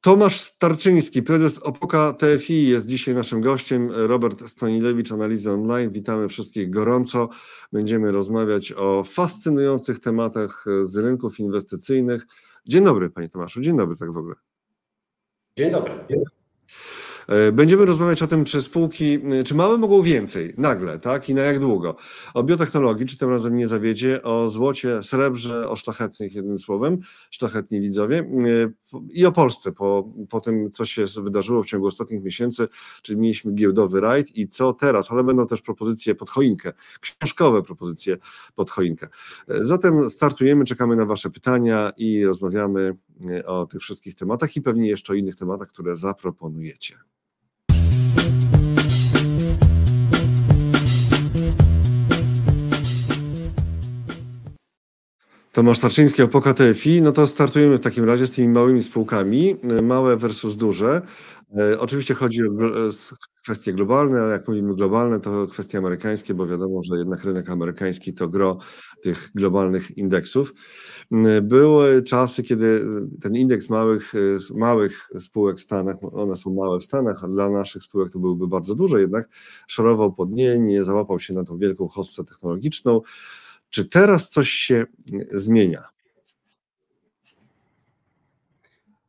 Tomasz Starczyński, prezes Opoka TFI jest dzisiaj naszym gościem. Robert Stanilewicz, Analizy Online. Witamy wszystkich gorąco. Będziemy rozmawiać o fascynujących tematach z rynków inwestycyjnych. Dzień dobry, panie Tomaszu. Dzień dobry, tak w ogóle. Dzień dobry. E, będziemy rozmawiać o tym, czy spółki, e, czy małe mogą więcej nagle, tak? I na jak długo. O biotechnologii, czy tym razem nie zawiedzie, o złocie, srebrze, o szlachetnych, jednym słowem, szlachetni widzowie, e, i o Polsce, po, po tym, co się wydarzyło w ciągu ostatnich miesięcy, czyli mieliśmy giełdowy rajd i co teraz, ale będą też propozycje pod choinkę, książkowe propozycje pod choinkę. Zatem startujemy, czekamy na Wasze pytania i rozmawiamy o tych wszystkich tematach i pewnie jeszcze o innych tematach, które zaproponujecie. Tomasz Tarczyński, Opoka TFI, no to startujemy w takim razie z tymi małymi spółkami, małe versus duże. E, oczywiście chodzi o kwestie globalne, ale jak mówimy globalne, to kwestie amerykańskie, bo wiadomo, że jednak rynek amerykański to gro tych globalnych indeksów. Były czasy, kiedy ten indeks małych, małych spółek w Stanach, one są małe w Stanach, a dla naszych spółek to byłyby bardzo duże, jednak szorował pod nie, nie załapał się na tą wielką hossę technologiczną. Czy teraz coś się zmienia?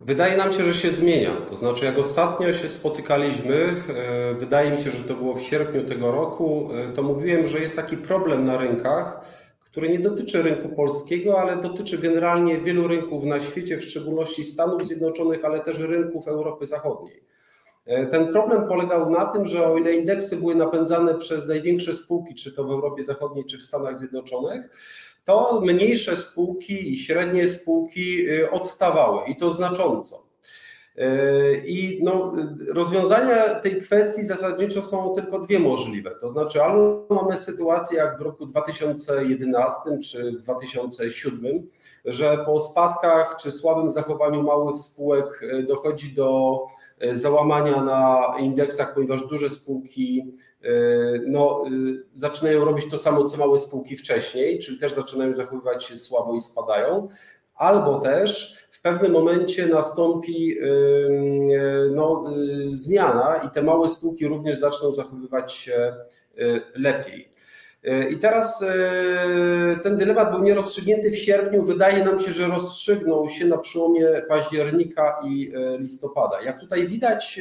Wydaje nam się, że się zmienia. To znaczy, jak ostatnio się spotykaliśmy, e, wydaje mi się, że to było w sierpniu tego roku, e, to mówiłem, że jest taki problem na rynkach, który nie dotyczy rynku polskiego, ale dotyczy generalnie wielu rynków na świecie, w szczególności Stanów Zjednoczonych, ale też rynków Europy Zachodniej. E, ten problem polegał na tym, że o ile indeksy były napędzane przez największe spółki, czy to w Europie Zachodniej, czy w Stanach Zjednoczonych, to mniejsze spółki i średnie spółki y, odstawały i to znacząco. Y, I no, rozwiązania tej kwestii zasadniczo są tylko dwie możliwe. To znaczy, albo mamy sytuację jak w roku 2011 czy 2007, że po spadkach czy słabym zachowaniu małych spółek y, dochodzi do załamania na indeksach, ponieważ duże spółki e, no, e, zaczynają robić to samo, co małe spółki wcześniej, czyli też zaczynają zachowywać się słabo i spadają, albo też w pewnym momencie nastąpi e, no, zmiana i te małe spółki również zaczną zachowywać się lepiej. I teraz e, ten dylemat był nierozstrzygnięty w sierpniu. Wydaje nam się, że rozstrzygnął się na przełomie października i e, listopada. Jak tutaj widać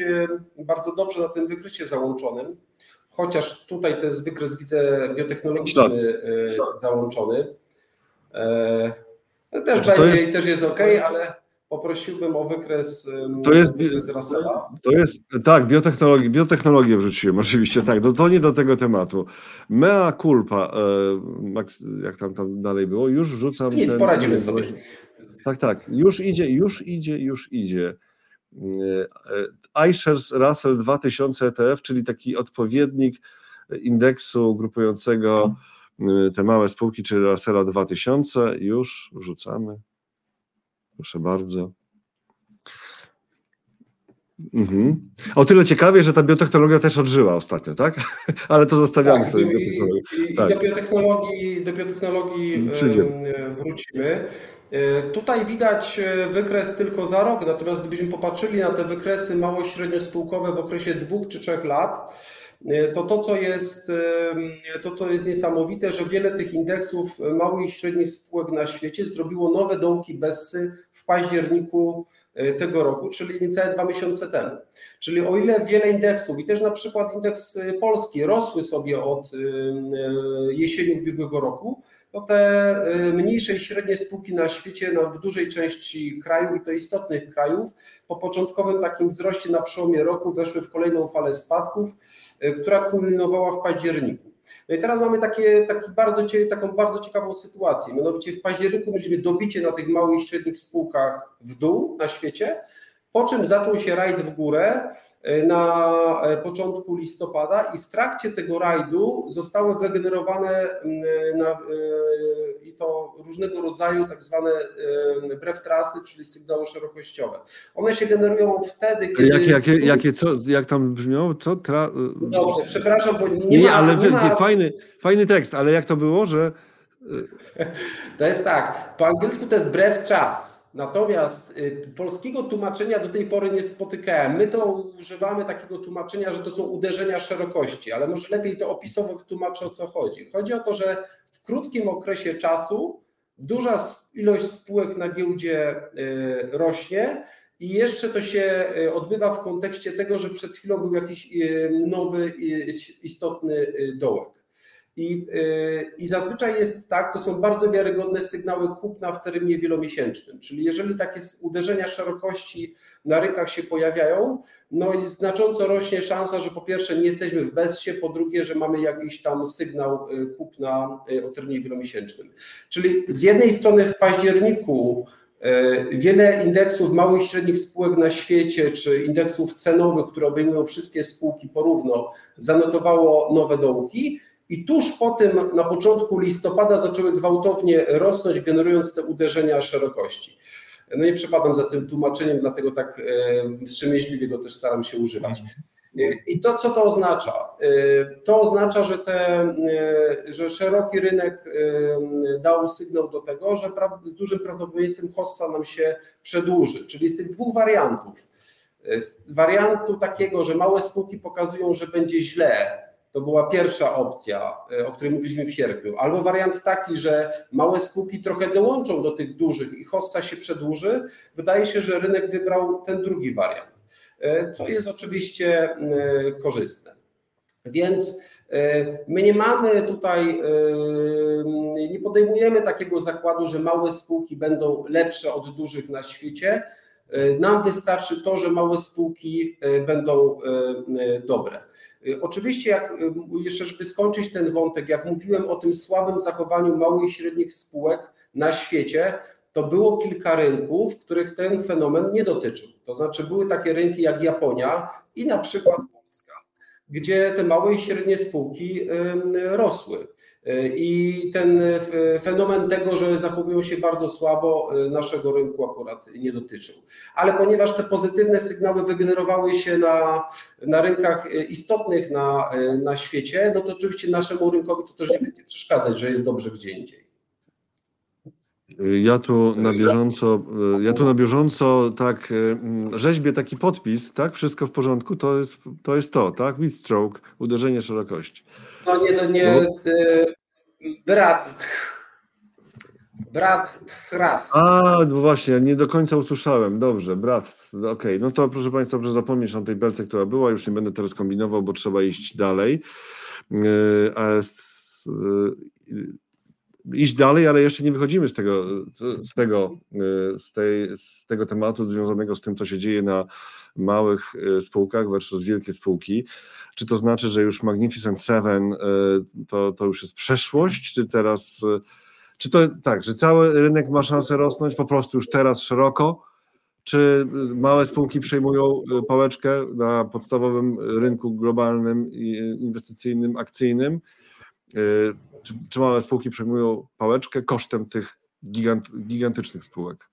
e, bardzo dobrze na tym wykresie załączonym, chociaż tutaj to jest wykres, widzę, biotechnologiczny załączony. Też znaczy, będzie jest... i też jest ok, ale poprosiłbym o wykres, to jest, wykres Russella. To jest, tak, biotechnologię, biotechnologię wrzuciłem, oczywiście tak, do, to nie do tego tematu. Mea culpa, e, Max, jak tam, tam dalej było, już wrzucam. Nic, ten, poradzimy ten, sobie. Tak, tak, już idzie, już idzie, już idzie. E, e, iShares Russell 2000 ETF, czyli taki odpowiednik indeksu grupującego te małe spółki, czyli Russella 2000, już wrzucamy. Proszę bardzo. Mhm. O tyle ciekawie, że ta biotechnologia też odżyła ostatnio, tak? Ale to zostawiamy tak, sobie biotechnologię. Tak. do, biotechnologii, do biotechnologii wrócimy. E, tutaj widać e, wykres tylko za rok, natomiast gdybyśmy popatrzyli na te wykresy mało-średnio spółkowe w okresie dwóch czy trzech lat, to to, co jest, to, to jest niesamowite, że wiele tych indeksów małych i średnich spółek na świecie zrobiło nowe dołki Bessy w październiku e, tego roku, czyli niecałe dwa miesiące temu. Czyli o ile wiele indeksów i też na przykład indeks e, polski rosły sobie od jesieni ubiegłego roku, to te mniejsze i średnie spółki na świecie, no, w dużej części krajów i to istotnych krajów, po początkowym takim wzroście na przełomie roku weszły w kolejną falę spadków, która kulminowała w październiku. No i teraz mamy takie, taki bardzo, taką bardzo ciekawą sytuację. Mianowicie w październiku mieliśmy dobicie na tych małych i średnich spółkach w dół na świecie, po czym zaczął się rajd w górę na e, początku listopada i w trakcie tego rajdu zostały wygenerowane e, na, i to różnego rodzaju tak zwane brew trasy, czyli sygnały szerokościowe. One się generują wtedy, kiedy... Jakie, jakie, jakie co, jak tam brzmią? Co? Tra... Dobrze, przepraszam, bo nie, nie ma... ale nie ma... Fajny, fajny tekst, ale jak to było, że... To jest tak, po angielsku to jest brew trust Natomiast y, polskiego tłumaczenia do tej pory nie spotykałem. My to używamy takiego tłumaczenia, że to są uderzenia szerokości, ale może lepiej to opisowo wytłumaczę o co chodzi. Chodzi o to, że w krótkim okresie czasu duża ilość spółek na giełdzie y, rośnie i jeszcze to się y, odbywa w kontekście tego, że przed chwilą był jakiś nowy, istotny dołek. I, y, I zazwyczaj jest tak, to są bardzo wiarygodne sygnały kupna w terminie wielomiesięcznym. Czyli jeżeli takie uderzenia szerokości na rynkach się pojawiają, no i znacząco rośnie szansa, że po pierwsze nie jesteśmy w bezsie, po drugie, że mamy jakiś tam sygnał y, kupna y, o terminie wielomiesięcznym. Czyli z jednej strony w październiku Wiele indeksów małych i średnich spółek na świecie, czy indeksów cenowych, które obejmują wszystkie spółki porówno, zanotowało nowe dołki. I tuż po tym, na początku listopada, zaczęły gwałtownie rosnąć, generując te uderzenia szerokości. No nie przepadam za tym tłumaczeniem, dlatego tak e, wstrzemięźliwie go też staram się używać. I to, co to oznacza? E, to oznacza, że, te, e, że szeroki rynek dał sygnał do tego, że z dużym prawdopodobieństwem hossa nam się przedłuży. Czyli z tych dwóch wariantów, z wariantu takiego, że małe spółki pokazują, że będzie źle, to była pierwsza opcja, e, o której mówiliśmy w sierpniu. Albo wariant taki, że małe spółki trochę dołączą do tych dużych i hossa się przedłuży. Wydaje się, że rynek wybrał ten drugi wariant, e, co jest oczywiście e, korzystne. Więc my nie mamy tutaj, nie podejmujemy takiego zakładu, że małe spółki będą lepsze od dużych na świecie. Nam wystarczy to, że małe spółki będą dobre. Y, oczywiście, jak y, jeszcze, żeby skończyć ten wątek, jak mówiłem o tym słabym zachowaniu małych i średnich spółek na świecie, to było kilka rynków, których ten fenomen nie dotyczył. To znaczy, były takie rynki jak Japonia i na przykład Polska, gdzie te małe i średnie spółki rosły. I ten fenomen tego, że zachowują się bardzo słabo, y, naszego rynku akurat nie dotyczył. Ale ponieważ te pozytywne sygnały wygenerowały się na, na rynkach istotnych na, na świecie, no to oczywiście naszemu rynkowi to też nie będzie przeszkadzać, że jest dobrze gdzie indziej. Ja tu na bieżąco, ja tu na bieżąco tak rzeźbię taki podpis, tak? Wszystko w porządku, to jest to, jest to tak? With stroke, uderzenie szerokości. No nie, no nie, no. Brat, brat raz. A, no właśnie, nie do końca usłyszałem. Dobrze, brat, okej. Okay. No to proszę Państwa, proszę zapomnieć o tej belce, która była, już nie będę teraz kombinował, bo trzeba iść dalej. A yy, iść dalej, ale jeszcze nie wychodzimy z tego, z tego, z tej, z tego tematu związanego z tym, co się dzieje na małych e, spółkach versus wielkie spółki. Czy to znaczy, że już Magnificent Seven e, to, to już jest przeszłość, czy teraz, e, czy to tak, że cały rynek ma szansę rosnąć po prostu już teraz szeroko, czy małe spółki przejmują pałeczkę na podstawowym rynku globalnym, inwestycyjnym, akcyjnym? Czy, czy małe spółki przejmują pałeczkę kosztem tych gigant, gigantycznych spółek?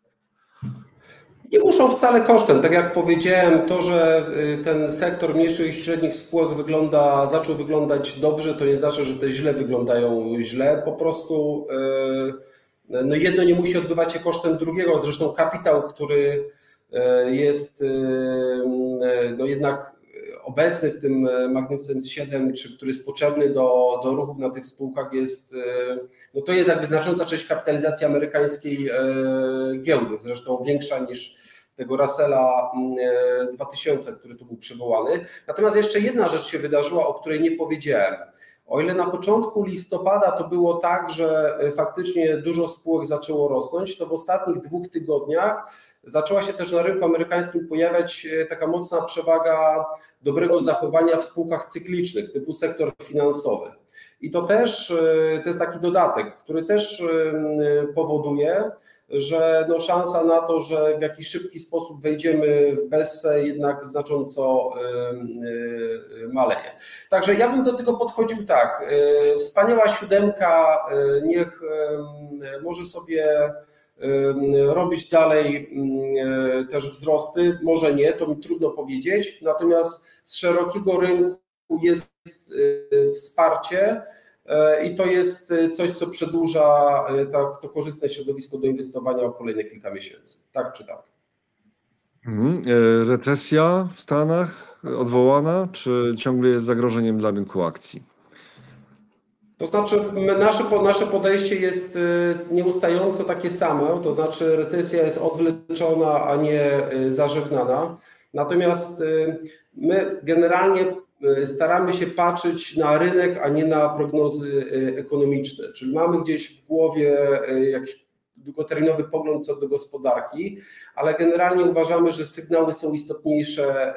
Nie muszą wcale kosztem. Tak jak powiedziałem, to, że y, ten sektor mniejszych i średnich spółek wygląda, zaczął wyglądać dobrze, to nie znaczy, że te źle wyglądają źle. Po prostu y, no jedno nie musi odbywać się kosztem drugiego. Zresztą kapitał, który y, jest no jednak obecny w tym e, Magnificent 7, czy który jest potrzebny do, do ruchów na tych spółkach jest, e, no to jest jakby znacząca część kapitalizacji amerykańskiej e, giełdy, zresztą większa niż tego Russella 2000, który tu był przywołany. Natomiast jeszcze jedna rzecz się wydarzyła, o której nie powiedziałem. O ile na początku listopada to było tak, że faktycznie dużo spółek zaczęło rosnąć, to w ostatnich dwóch tygodniach zaczęła się też na rynku amerykańskim pojawiać taka mocna przewaga dobrego zachowania w spółkach cyklicznych typu sektor finansowy. I to też e, to jest taki dodatek, który też e, powoduje, że no szansa na to, że w jakiś szybki sposób wejdziemy w BESE jednak znacząco e, maleje. Także ja bym do tego podchodził tak. Wspaniała siódemka niech może sobie robić dalej też wzrosty, może nie, to mi trudno powiedzieć, natomiast z szerokiego rynku jest y, wsparcie i to jest coś, co przedłuża tak, to korzystne środowisko do inwestowania o kolejne kilka miesięcy. Tak czy tak? Mhm. Recesja w Stanach odwołana, czy ciągle jest zagrożeniem dla rynku akcji? To znaczy, nasze, nasze podejście jest nieustająco takie samo, to znaczy recesja jest odwleczona, a nie zażegnana. Natomiast my generalnie staramy się patrzeć na rynek, a nie na prognozy ekonomiczne. Czyli mamy gdzieś w głowie jakiś długoterminowy pogląd co do gospodarki, ale generalnie uważamy, że sygnały są istotniejsze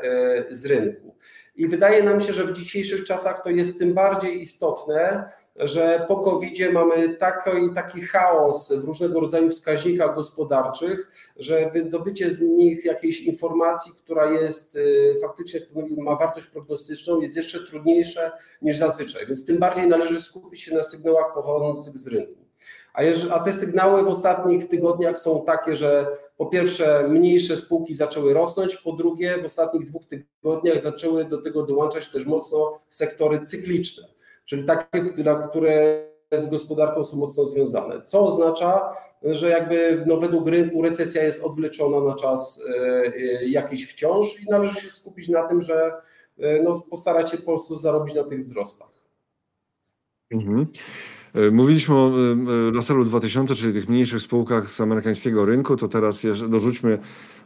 z rynku. I wydaje nam się, że w dzisiejszych czasach to jest tym bardziej istotne, że po COVID mamy taki, taki chaos w różnego rodzaju wskaźnikach gospodarczych, że wydobycie z nich jakiejś informacji, która jest faktycznie stanowi, ma wartość prognostyczną, jest jeszcze trudniejsze niż zazwyczaj. Więc tym bardziej należy skupić się na sygnałach pochodzących z rynku. A, a te sygnały w ostatnich tygodniach są takie, że po pierwsze mniejsze spółki zaczęły rosnąć, po drugie w ostatnich dwóch tygodniach zaczęły do tego dołączać też mocno sektory cykliczne czyli takie, które z gospodarką są mocno związane. Co oznacza, że jakby no, według rynku recesja jest odwleczona na czas jakiś wciąż i należy się skupić na tym, że no, postarać się po prostu zarobić na tych wzrostach. Mhm. Mówiliśmy o Russellu 2000, czyli tych mniejszych spółkach z amerykańskiego rynku, to teraz dorzućmy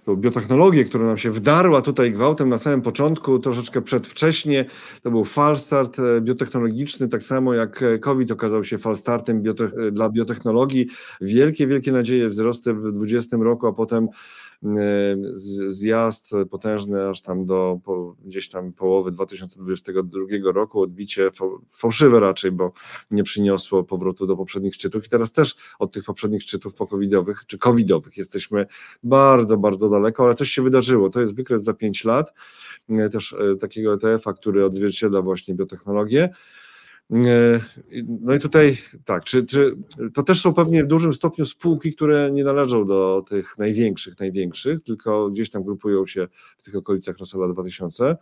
tą biotechnologię, która nam się wdarła tutaj gwałtem na samym początku, troszeczkę przedwcześnie. To był falstart biotechnologiczny, tak samo jak COVID okazał się falstartem biotech dla biotechnologii. Wielkie, wielkie nadzieje, wzrosty w 2020 roku, a potem zjazd potężny aż tam do gdzieś tam połowy 2022 roku, odbicie fałszywe raczej, bo nie przyniosło powrotu do poprzednich szczytów i teraz też od tych poprzednich szczytów pokowidowych czy covidowych jesteśmy bardzo, bardzo daleko, ale coś się wydarzyło. To jest wykres za 5 lat, też takiego ETF-a, który odzwierciedla właśnie biotechnologię. No i tutaj tak, czy, czy to też są pewnie w dużym stopniu spółki, które nie należą do tych największych, największych, tylko gdzieś tam grupują się w tych okolicach Russella 2000.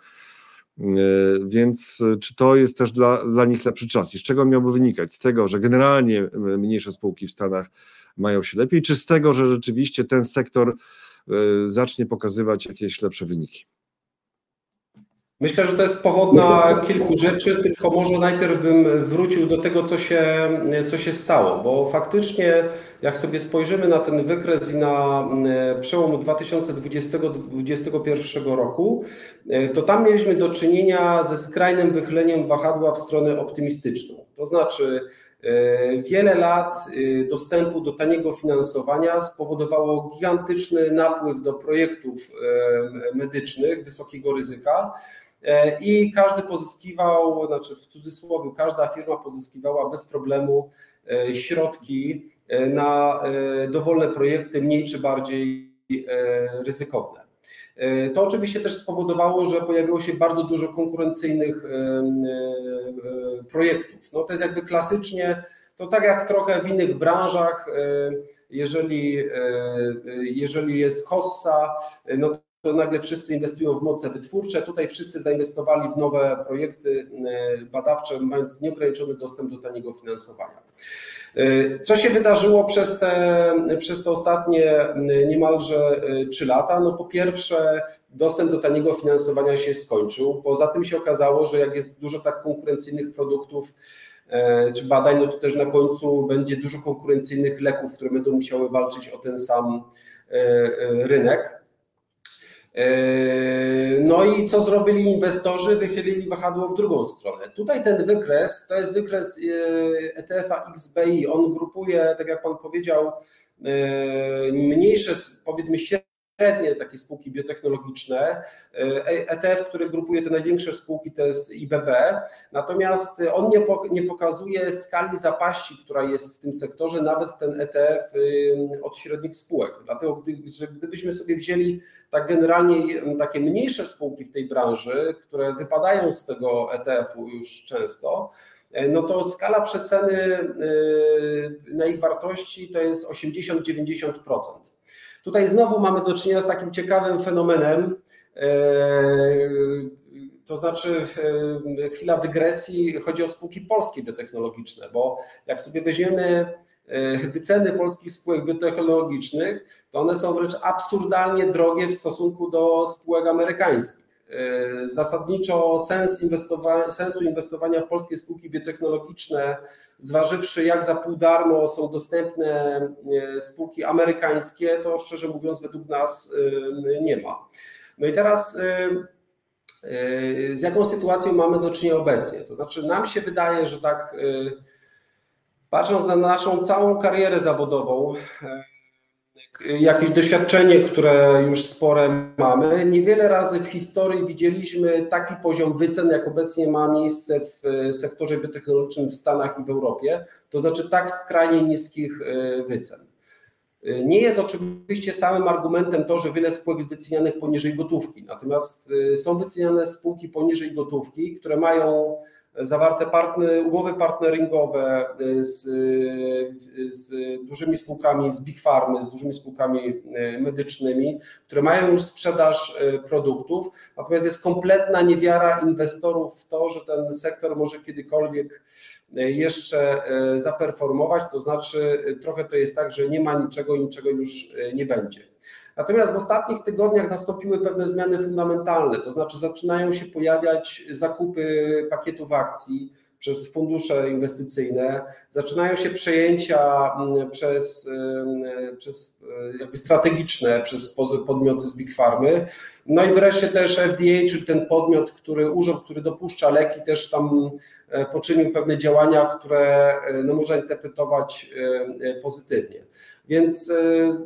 Więc czy to jest też dla, dla nich lepszy czas? I z czego miałby wynikać? Z tego, że generalnie mniejsze spółki w Stanach mają się lepiej, czy z tego, że rzeczywiście ten sektor zacznie pokazywać jakieś lepsze wyniki? Myślę, że to jest pochodna kilku rzeczy, tylko może najpierw bym wrócił do tego, co się, co się stało, bo faktycznie, jak sobie spojrzymy na ten wykres i na przełom 2020-2021 roku, to tam mieliśmy do czynienia ze skrajnym wychyleniem wahadła w stronę optymistyczną. To znaczy, Wiele lat dostępu do taniego finansowania spowodowało gigantyczny napływ do projektów medycznych wysokiego ryzyka i każdy pozyskiwał, znaczy w cudzysłowie, każda firma pozyskiwała bez problemu środki na dowolne projekty, mniej czy bardziej ryzykowne. To oczywiście też spowodowało, że pojawiło się bardzo dużo konkurencyjnych projektów. No to jest jakby klasycznie, to tak jak trochę w innych branżach, jeżeli, jeżeli jest hossa, no to nagle wszyscy inwestują w moce wytwórcze. Tutaj wszyscy zainwestowali w nowe projekty badawcze, mając nieograniczony dostęp do taniego finansowania. Co się wydarzyło przez te, przez te ostatnie niemalże 3 lata? No po pierwsze, dostęp do taniego finansowania się skończył. Poza tym się okazało, że jak jest dużo tak konkurencyjnych produktów czy badań, no to też na końcu będzie dużo konkurencyjnych leków, które będą musiały walczyć o ten sam rynek. No i co zrobili inwestorzy? Wychylili wahadło w drugą stronę. Tutaj ten wykres to jest wykres ETF-a XBI. On grupuje, tak jak Pan powiedział, mniejsze, powiedzmy średnie takie spółki biotechnologiczne. ETF, który grupuje te największe spółki, to jest IBB. Natomiast on nie, pokazuje skali zapaści, która jest w tym sektorze, nawet ten ETF od średnich spółek. Dlatego, że gdybyśmy sobie wzięli tak generalnie takie mniejsze spółki w tej branży, które wypadają z tego ETF-u już często, no to skala przeceny na ich wartości to jest 80-90%. Tutaj znowu mamy do czynienia z takim ciekawym fenomenem. To znaczy, e, chwila dygresji, chodzi o spółki polskie biotechnologiczne, bo jak sobie weźmiemy e, wyceny polskich spółek biotechnologicznych, to one są wręcz absurdalnie drogie w stosunku do spółek amerykańskich. E, Zasadniczo sens inwestowania, sensu inwestowania w polskie spółki biotechnologiczne, zważywszy jak za pół darmo są dostępne e, spółki amerykańskie, to szczerze mówiąc według nas e, nie ma. No i teraz z jaką sytuacją mamy do czynienia obecnie? To znaczy nam się wydaje, że tak patrząc na naszą całą karierę zawodową, jakieś doświadczenie, które już spore mamy. Niewiele razy w historii widzieliśmy taki poziom wycen, jak obecnie ma miejsce w e, sektorze biotechnologicznym w Stanach i w Europie, to znaczy tak skrajnie niskich e, wycen. E, Nie jest oczywiście samym argumentem to, że wiele spółek jest wycenianych poniżej gotówki, natomiast są wyceniane spółki poniżej gotówki, które mają zawarte umowy partneringowe z, z dużymi spółkami, z Big Farmy, z dużymi spółkami medycznymi, które mają już sprzedaż produktów, natomiast jest kompletna niewiara inwestorów w to, że ten sektor może kiedykolwiek jeszcze zaperformować, to znaczy trochę to jest tak, że nie ma niczego, niczego już nie będzie. Natomiast w ostatnich tygodniach nastąpiły pewne zmiany fundamentalne, to znaczy zaczynają się pojawiać zakupy pakietów akcji przez fundusze inwestycyjne, zaczynają się przejęcia przez, przez jakby strategiczne przez podmioty z Big Farmy. No i wreszcie też FDA, czyli ten podmiot, który urząd, który dopuszcza leki, też tam poczynił pewne działania, które no, można interpretować pozytywnie. Więc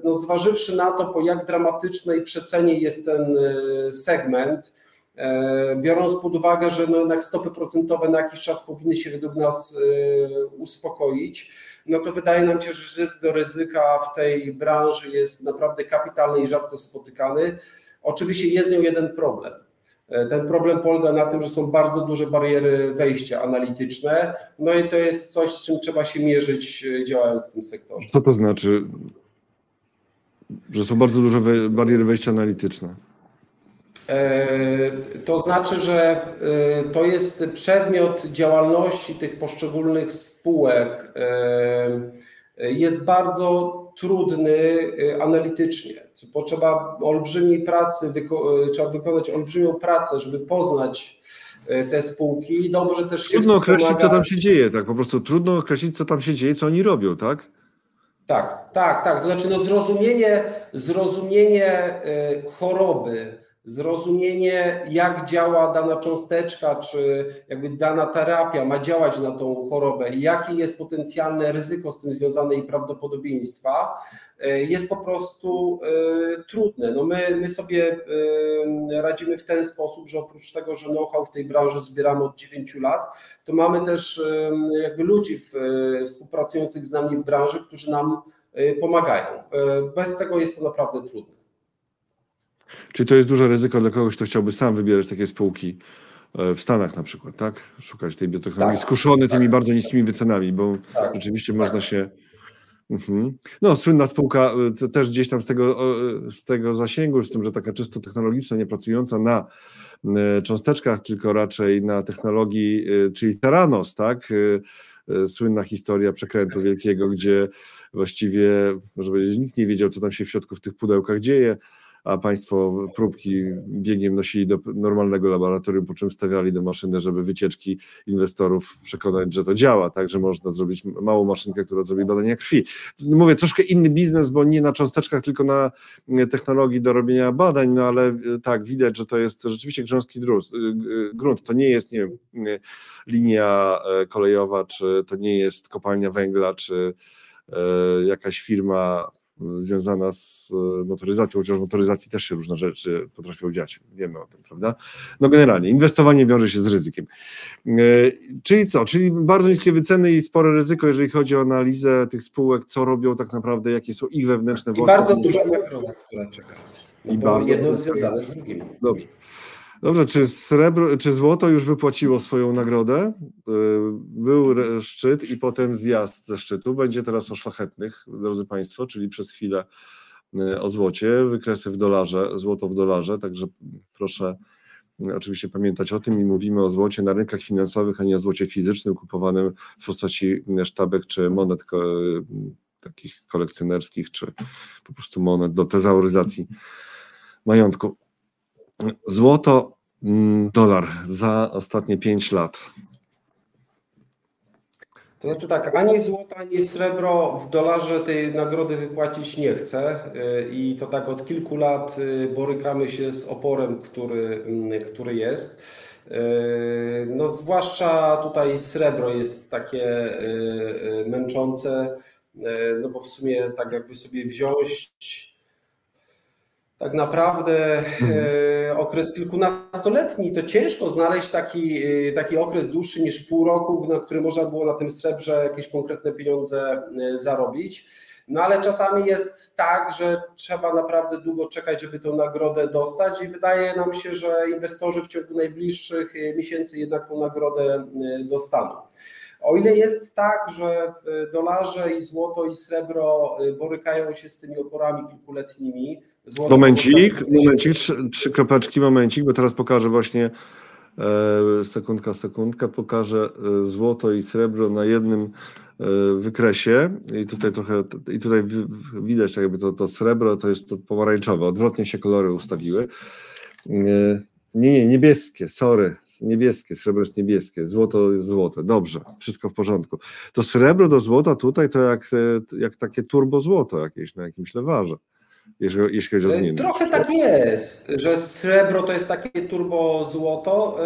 no, zważywszy na to, po jak dramatycznej przecenie jest ten segment, biorąc pod uwagę, że no jednak stopy procentowe na jakiś czas powinny się według nas uspokoić, no to wydaje nam się, że zysk do ryzyka w tej branży jest naprawdę kapitalny i rzadko spotykany. Oczywiście jest nią jeden problem. Ten problem polega na tym, że są bardzo duże bariery wejścia analityczne, no i to jest coś, z czym trzeba się mierzyć, działając w tym sektorze. Co to znaczy, że są bardzo duże bariery wejścia analityczne? To znaczy, że to jest przedmiot działalności tych poszczególnych spółek. Jest bardzo trudny analitycznie. Potrzeba olbrzymiej pracy, trzeba wykonać olbrzymią pracę, żeby poznać te spółki. Dobrze też się Trudno określić, co wspomaga- tam się dzieje, tak? Po prostu trudno określić, co tam się dzieje, co oni robią, tak? Tak, tak, tak. To znaczy no zrozumienie, zrozumienie choroby, zrozumienie jak działa dana cząsteczka, czy jakby dana terapia ma działać na tą chorobę i jakie jest potencjalne ryzyko z tym związane i prawdopodobieństwa, y, jest po prostu y, trudne. No my, my sobie y, radzimy w ten sposób, że oprócz tego, że know-how w tej branży zbieramy od 9 lat, to mamy też jakby ludzi w, współpracujących z nami w branży, którzy nam pomagają. Bez tego jest to naprawdę trudne. Czy to jest duże ryzyko dla kogoś, kto chciałby sam wybierać takie spółki e, w Stanach na przykład, tak? Szukać tej biotechnologii, Tak, skuszony tymi tak. bardzo niskimi wycenami, bo Tak. rzeczywiście można się. Mhm. No, słynna spółka e, też gdzieś tam z tego, e, z tego zasięgu, z tym, że taka czysto technologiczna, nie pracująca na cząsteczkach, tylko raczej na technologii, czyli Theranos, tak? Słynna historia przekrętu wielkiego, gdzie właściwie, może powiedzieć, nikt nie wiedział, co tam się w środku w tych pudełkach dzieje a państwo próbki biegiem nosili do normalnego laboratorium, po czym stawiali do maszyny, żeby wycieczki inwestorów przekonać, że to działa, tak, że można zrobić małą maszynkę, która zrobi badania krwi. Mówię, troszkę inny biznes, bo nie na cząsteczkach, tylko na e, technologii do robienia badań, no ale e, tak, widać, że to jest rzeczywiście grząski e, grunt. To nie jest, nie wiem, linia kolejowa, czy to nie jest kopalnia węgla, czy jakaś firma związana z e, motoryzacją, chociaż w motoryzacji też się różne rzeczy potrafią dziać, wiemy o tym, prawda? No generalnie, inwestowanie wiąże się z ryzykiem. E, Czyli co? Czyli bardzo niskie wyceny i spore ryzyko, jeżeli chodzi o analizę tych spółek, co robią tak naprawdę, jakie są ich wewnętrzne I własne... bardzo duża nagroda, która czeka. No I bardzo jedno związane z drugim. Dobrze. Dobrze, czy srebro, czy złoto już wypłaciło swoją nagrodę? Yy, Był szczyt i potem zjazd ze szczytu. Będzie teraz o szlachetnych, drodzy Państwo, czyli przez chwilę yy, o złocie, wykresy w dolarze, złoto w dolarze, także proszę oczywiście pamiętać o tym i mówimy o złocie na rynkach finansowych, a nie o złocie fizycznym kupowanym w postaci sztabek czy monet takich kolekcjonerskich, czy po prostu monet do tezauryzacji majątku. Złoto, mm, dolar za ostatnie 5 lat. To znaczy tak, ani złoto, ani srebro w dolarze tej nagrody wypłacić nie chce i to tak od kilku lat y, borykamy się z oporem, który, mm, który jest. Y, no zwłaszcza tutaj srebro jest takie y, męczące, no bo w sumie tak jakby sobie wziąć tak naprawdę Mhm. e, okres kilkunastoletni, to ciężko znaleźć taki, e, taki okres dłuższy niż pół roku, na który można było na tym srebrze jakieś konkretne pieniądze e, zarobić. No ale czasami jest tak, że trzeba naprawdę długo czekać, żeby tę nagrodę dostać i wydaje nam się, że inwestorzy w ciągu najbliższych miesięcy jednak tę nagrodę dostaną. O ile jest tak, że dolarze i złoto i srebro borykają się z tymi oporami kilkuletnimi, Złoto momencik, momencik, trzy, trzy kropeczki, momencik, bo teraz pokażę właśnie e, sekundka, sekundka, pokażę e, złoto i srebro na jednym e, wykresie. I tutaj trochę, i tutaj w, widać jakby to, to srebro, to jest to pomarańczowe, odwrotnie się kolory ustawiły. E, nie, nie, niebieskie, sorry, niebieskie, srebro jest niebieskie, złoto jest złote, dobrze, wszystko w porządku. To srebro do złota tutaj to jak, e, jak takie turbo złoto jakieś na jakimś lewarze jeśli, jeśli chodzi o zmiany. Trochę tak jest, że srebro to jest takie turbo złoto.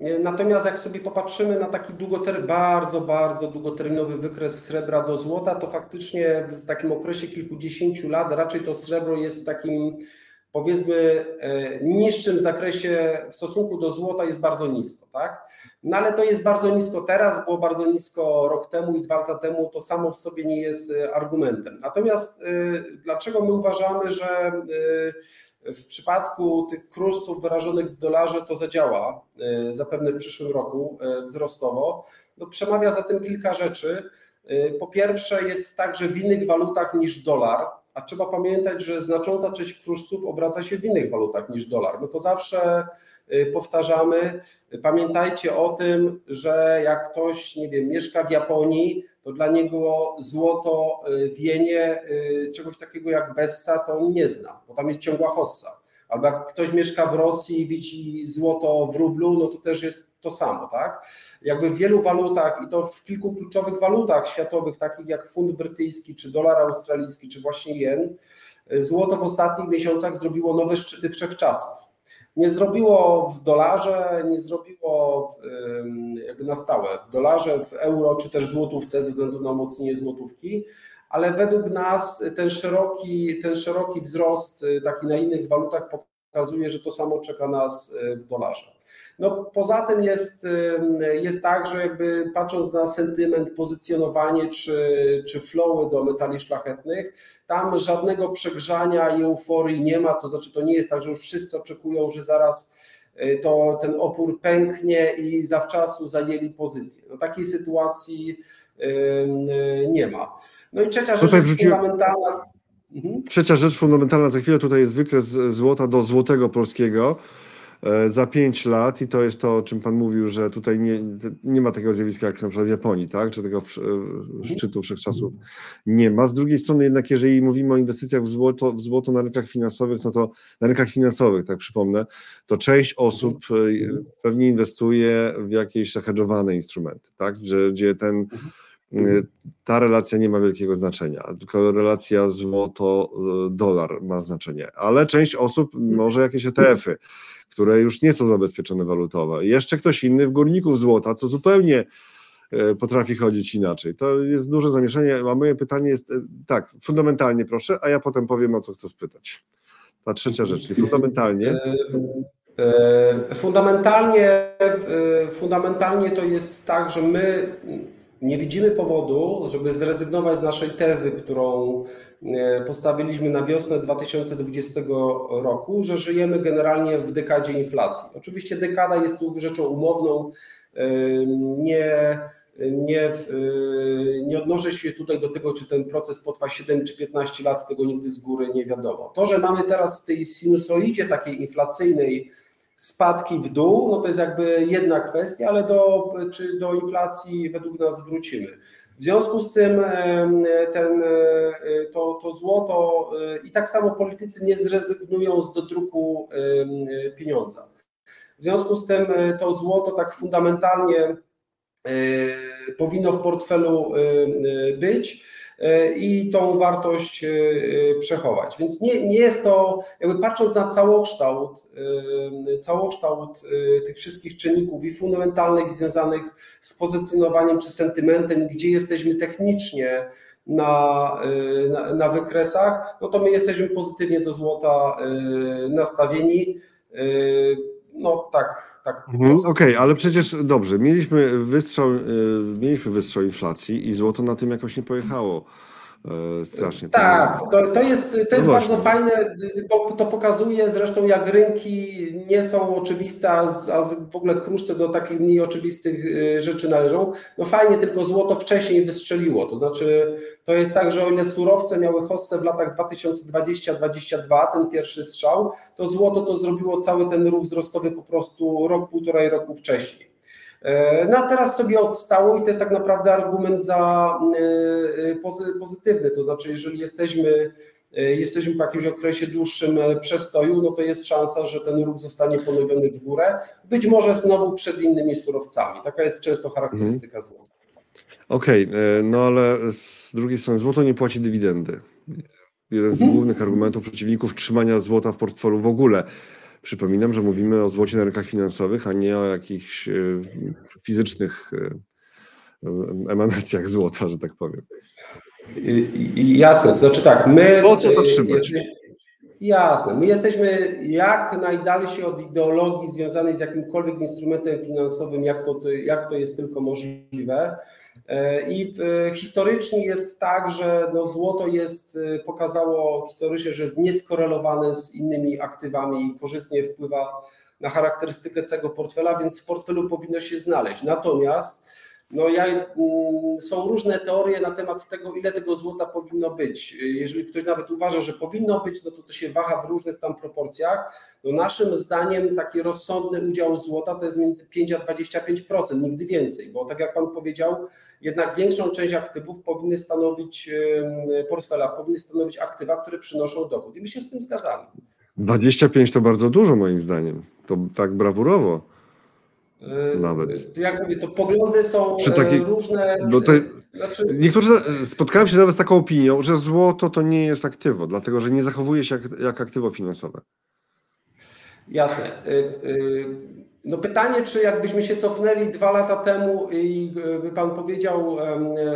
Y, natomiast jak sobie popatrzymy na taki długoter, bardzo, bardzo długoterminowy wykres srebra do złota, to faktycznie w takim okresie kilkudziesięciu lat raczej to srebro jest w takim powiedzmy niższym zakresie w stosunku do złota jest bardzo nisko, tak? No ale to jest bardzo nisko teraz, było bardzo nisko rok temu i dwa lata temu, to samo w sobie nie jest y, argumentem. Natomiast y, dlaczego my uważamy, że y, w przypadku tych kruszców wyrażonych w dolarze to zadziała zapewne w przyszłym roku wzrostowo? No, przemawia za tym kilka rzeczy. Po pierwsze, jest tak, że w innych walutach niż dolar, a trzeba pamiętać, że znacząca część kruszców obraca się w innych walutach niż dolar. No to zawsze Y, powtarzamy. Pamiętajcie o tym, że jak ktoś, nie wiem, mieszka w Japonii, to dla niego złoto y, wienie y, czegoś takiego jak Bessa to on nie zna, bo tam jest ciągła hossa. Albo jak ktoś mieszka w Rosji i widzi złoto w rublu, no to też jest to samo, tak? Jakby w wielu walutach i to w kilku kluczowych walutach światowych, takich jak funt brytyjski, czy dolar australijski, czy właśnie jen, złoto w ostatnich miesiącach zrobiło nowe szczyty wszechczasów. Nie zrobiło w dolarze, nie zrobiło w, jakby na stałe. W dolarze, w euro czy też złotówce ze względu na umocnienie złotówki, ale według nas ten szeroki, ten szeroki wzrost y, taki na innych walutach pokazuje, że to samo czeka nas y, w dolarze. No, poza tym jest, jest tak, że jakby patrząc na sentyment, pozycjonowanie czy, czy flowy do metali szlachetnych, tam żadnego przegrzania i euforii nie ma, to znaczy to nie jest tak, że już wszyscy oczekują, że zaraz y, to ten opór pęknie i zawczasu zajęli pozycję. No, takiej sytuacji nie ma. No i trzecia rzecz jest fundamentalna. Mhm. Trzecia rzecz fundamentalna, za chwilę tutaj jest wykres złota do złotego polskiego. E, za 5 lat i to jest to, o czym Pan mówił, że tutaj nie, nie ma takiego zjawiska jak na przykład w Japonii, tak? czy tego e, szczytu wszechczasów nie ma. Z drugiej strony jednak, jeżeli mówimy o inwestycjach w złoto, w złoto na rynkach finansowych, no to na rynkach finansowych, tak przypomnę, to część osób e, pewnie inwestuje w jakieś zahedżowane instrumenty, tak? Że, gdzie ten ta relacja nie ma wielkiego znaczenia, tylko relacja złoto-dolar ma znaczenie, ale część osób może jakieś ETF-y, które już nie są zabezpieczone walutowo. Jeszcze ktoś inny w górników złota, co zupełnie e, potrafi chodzić inaczej. To jest duże zamieszanie, a moje pytanie jest tak, fundamentalnie proszę, a ja potem powiem o co chcę spytać. Ta trzecia rzecz, czyli fundamentalnie. Fundamentalnie, fundamentalnie to jest tak, że my nie widzimy powodu, żeby zrezygnować z naszej tezy, którą e, postawiliśmy na wiosnę 2020 roku, że żyjemy generalnie w dekadzie inflacji. Oczywiście dekada jest tu rzeczą umowną, e, nie, nie, e, nie odnoszę się tutaj do tego, czy ten proces potrwa 7 czy 15 lat, tego nigdy z góry nie wiadomo. To, że mamy teraz w tej sinusoidzie takiej inflacyjnej spadki w dół, no to jest jakby jedna kwestia, ale do, czy do inflacji według nas wrócimy. W związku z tym ten, to, to złoto i tak samo politycy nie zrezygnują z dodruku pieniądza. W związku z tym to złoto tak fundamentalnie powinno w portfelu być i tą wartość przechować. Więc nie, nie jest to, jakby patrząc na całokształt, całokształt tych wszystkich czynników i fundamentalnych związanych z pozycjonowaniem czy sentymentem, gdzie jesteśmy technicznie na, na, na wykresach, no to my jesteśmy pozytywnie do złota nastawieni. No tak, tak. Mhm, Okej, okay, ale przecież dobrze, mieliśmy wystrzał, mieliśmy wystrzał inflacji i złoto na tym jakoś nie pojechało strasznie. Tak, to, to jest, to jest no bardzo fajne, bo to pokazuje zresztą jak rynki nie są oczywiste, a, z, a w ogóle kruszce do takich mniej oczywistych rzeczy należą. No fajnie, tylko złoto wcześniej wystrzeliło, to znaczy to jest tak, że o ile surowce miały hossę w latach 2020-2022, ten pierwszy strzał, to złoto to zrobiło cały ten ruch wzrostowy po prostu rok, półtora roku wcześniej. No a teraz sobie odstało i to jest tak naprawdę argument za pozytywny, to znaczy jeżeli jesteśmy jesteśmy po jakimś okresie dłuższym przestoju, no to jest szansa, że ten ruch zostanie ponowiony w górę, być może znowu przed innymi surowcami. Taka jest często charakterystyka mhm. złota. Okej, okay, no ale z drugiej strony złoto nie płaci dywidendy. Jeden z mhm. głównych argumentów przeciwników trzymania złota w portfelu w ogóle. Przypominam, że mówimy o złocie na rynkach finansowych, a nie o jakichś e, fizycznych e, emanacjach złota, że tak powiem. Jasne, to znaczy tak, my... Po co to trzymać? Jasne, my jesteśmy jak najdalsi od ideologii związanej z jakimkolwiek instrumentem finansowym, jak to, jak to jest tylko możliwe. I historycznie jest tak, że no złoto jest, pokazało historycznie, że jest nieskorelowane z innymi aktywami i korzystnie wpływa na charakterystykę całego portfela, więc w portfelu powinno się znaleźć. Natomiast no ja, mm, są różne teorie na temat tego, ile tego złota powinno być. Jeżeli ktoś nawet uważa, że powinno być, no to to się waha w różnych tam proporcjach. No naszym zdaniem taki rozsądny udział złota to jest między 5 a 25%, nigdy więcej, bo tak jak Pan powiedział, jednak większą część aktywów powinny stanowić portfela, powinny stanowić aktywa, które przynoszą dochód. I my się z tym zgadzamy. 25 to bardzo dużo moim zdaniem. To tak brawurowo. Nawet. To jak mówię, to poglądy są taki, różne. No to, znaczy... Niektórzy spotkałem się nawet z taką opinią, że złoto to nie jest aktywo, dlatego że nie zachowuje się jak, jak aktywo finansowe. Jasne. No pytanie, czy jakbyśmy się cofnęli dwa lata temu i by pan powiedział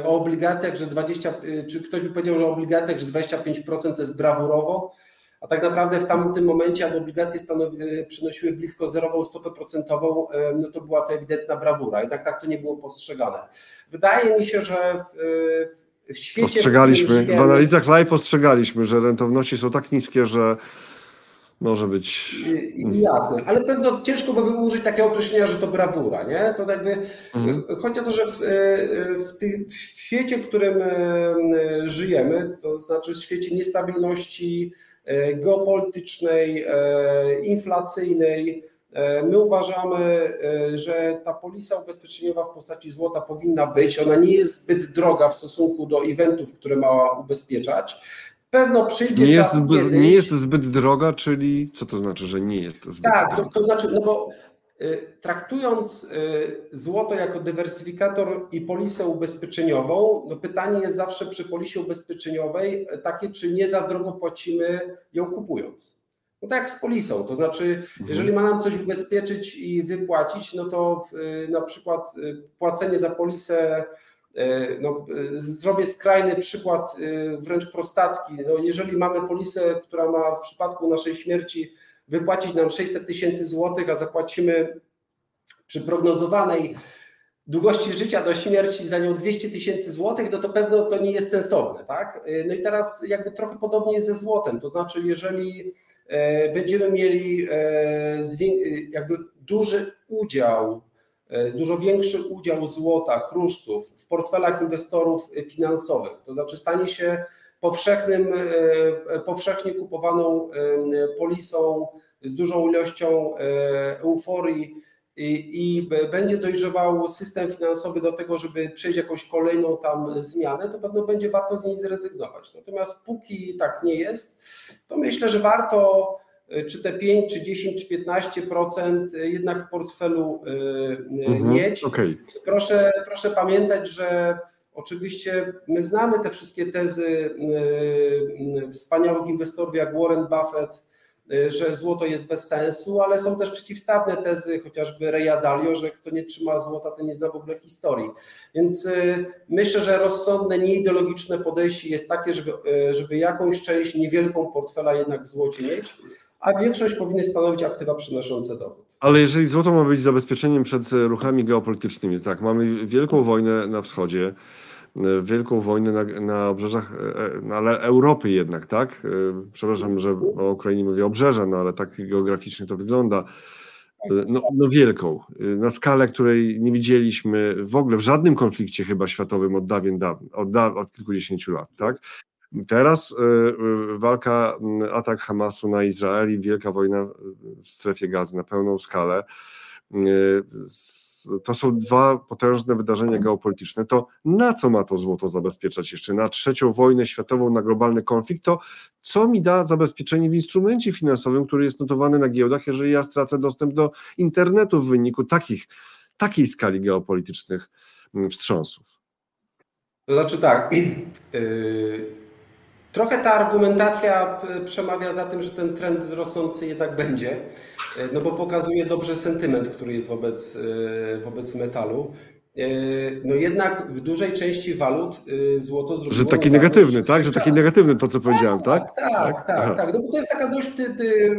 o obligacjach, że 20, czy ktoś by powiedział, że o obligacjach, że 25% to jest brawurowo, a tak naprawdę w tamtym momencie, jak obligacje stanowi, przynosiły blisko zerową stopę procentową, no to była to ewidentna brawura i tak, tak to nie było postrzegane. Wydaje mi się, że w, w świecie... W, w analizach live ostrzegaliśmy, że rentowności są tak niskie, że może być. Jasne, ale pewno ciężko by było użyć takiego określenia, że to brawura, nie? To jakby mhm. chodzi o to, że w, w, ty, w, świecie, w którym żyjemy, to znaczy w świecie niestabilności e, geopolitycznej, e, inflacyjnej, e, My uważamy, że ta polisa ubezpieczeniowa w postaci złota powinna być. Ona nie jest zbyt droga w stosunku do eventów, które ma ubezpieczać. Pewno przyjdzie nie czas jest, kiedyś... Nie jest zbyt droga, czyli co to znaczy, że nie jest zbyt tak, droga? Tak, to, to znaczy, no bo y, traktując y, złoto jako dywersyfikator i polisę ubezpieczeniową, no pytanie jest zawsze przy polisie ubezpieczeniowej takie, czy nie za drogo płacimy ją kupując. No tak jak z polisą, to znaczy, mhm. jeżeli ma nam coś ubezpieczyć i wypłacić, no to y, na przykład płacenie za polisę E, no, e, zrobię skrajny przykład e, wręcz prostacki. No, jeżeli mamy polisę, która ma w przypadku naszej śmierci wypłacić nam 600 tysięcy złotych, a zapłacimy przy prognozowanej długości życia do śmierci za nią 200 tysięcy złotych, no to pewno to nie jest sensowne, tak? No i teraz jakby trochę podobnie ze złotem, to znaczy jeżeli będziemy mieli jakby duży udział E, dużo większy udział złota, kruszców w portfelach inwestorów finansowych. To znaczy stanie się powszechnym, powszechnie kupowaną polisą z dużą ilością euforii i, i będzie dojrzewał system finansowy do tego, żeby przejść jakąś kolejną tam zmianę, to pewno będzie warto z niej zrezygnować. Natomiast póki tak nie jest, to myślę, że warto czy te 5, czy 10, czy 15% jednak w portfelu mhm, mieć. Okay. Proszę, proszę pamiętać, że oczywiście my znamy te wszystkie tezy wspaniałych inwestorów jak Warren Buffett, że złoto jest bez sensu, ale są też przeciwstawne tezy, chociażby Reja Dalio, że kto nie trzyma złota, ten nie zna w ogóle historii. Więc myślę, że rozsądne, nieideologiczne podejście jest takie, żeby, żeby jakąś część niewielką portfela jednak w złocie mieć, a większość powinny stanowić aktywa przynoszące dochód. Ale jeżeli złoto ma być zabezpieczeniem przed ruchami geopolitycznymi, tak, mamy wielką wojnę na wschodzie, wielką wojnę na, na obrzeżach e, no ale Europy jednak, tak? E, przepraszam, że o Ukrainie mówię obrzeża, no ale tak geograficznie to wygląda. E, no, no wielką, na skalę, której nie widzieliśmy w ogóle w żadnym konflikcie chyba światowym od dawien dawno, od, da, od kilkudziesięciu lat, tak? Teraz walka, atak Hamasu na Izrael i wielka wojna w strefie gazy na pełną skalę to są dwa potężne wydarzenia geopolityczne, to na co ma to złoto zabezpieczać jeszcze? Na trzecią wojnę światową, na globalny konflikt, to co mi da zabezpieczenie w instrumencie finansowym, który jest notowany na giełdach, jeżeli ja stracę dostęp do internetu w wyniku takich, takiej skali geopolitycznych mm, wstrząsów? To znaczy tak, trochę ta argumentacja przemawia za tym, że ten trend rosnący jednak będzie. E, no bo pokazuje dobrze sentyment, który jest wobec, e, wobec metalu. E, no jednak w dużej części walut złoto zrobiło... Że taki negatywny, tak? Że taki negatywny to, co powiedziałem, tak? Tak, tak, tak. tak. No bo to jest taka dość ty, ty,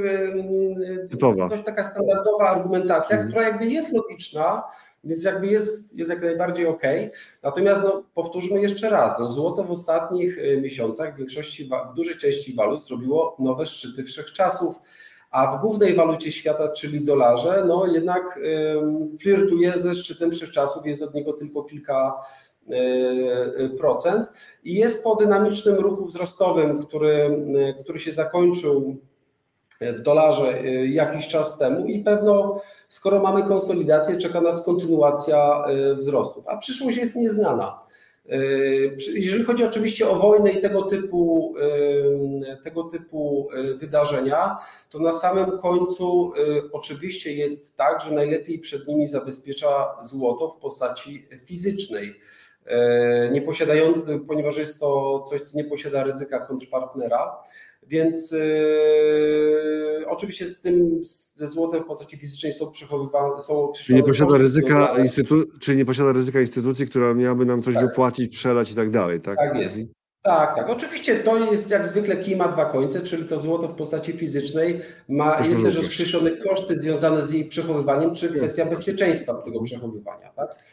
typowa, dość taka standardowa argumentacja, hmm. która jakby jest logiczna, więc jakby jest, jest jak najbardziej ok. Natomiast no, powtórzmy jeszcze raz, no, złoto w ostatnich miesiącach w większości, w dużej części walut zrobiło nowe szczyty wszechczasów a w głównej walucie świata, czyli dolarze, no jednak flirtuje ze szczytem wszechczasów, jest od niego tylko kilka e, procent i jest po dynamicznym ruchu wzrostowym, który, który się zakończył w dolarze jakiś czas temu i pewno skoro mamy konsolidację, czeka nas kontynuacja e, wzrostów, a przyszłość jest nieznana. Yy, jeżeli chodzi oczywiście o wojnę i tego typu, yy, tego typu wydarzenia, to na samym końcu oczywiście jest tak, że najlepiej przed nimi zabezpiecza złoto w postaci fizycznej. Nie posiadający, ponieważ jest to coś, co nie posiada ryzyka kontrpartnera. Więc yy, oczywiście z tym ze złotem w postaci fizycznej są przechowywane, są Czyli nie posiada ryzyka instytu- czyli nie posiada ryzyka instytucji, która miałaby nam coś tak. wypłacić, przelać i tak dalej, tak? Tak jest. Tak, tak. Oczywiście to jest jak zwykle kij ma dwa końce, czyli to złoto w postaci fizycznej ma, też jest też rozkreślone koszty związane z jej przechowywaniem, czy kwestia bezpieczeństwa tego przechowywania. Tak?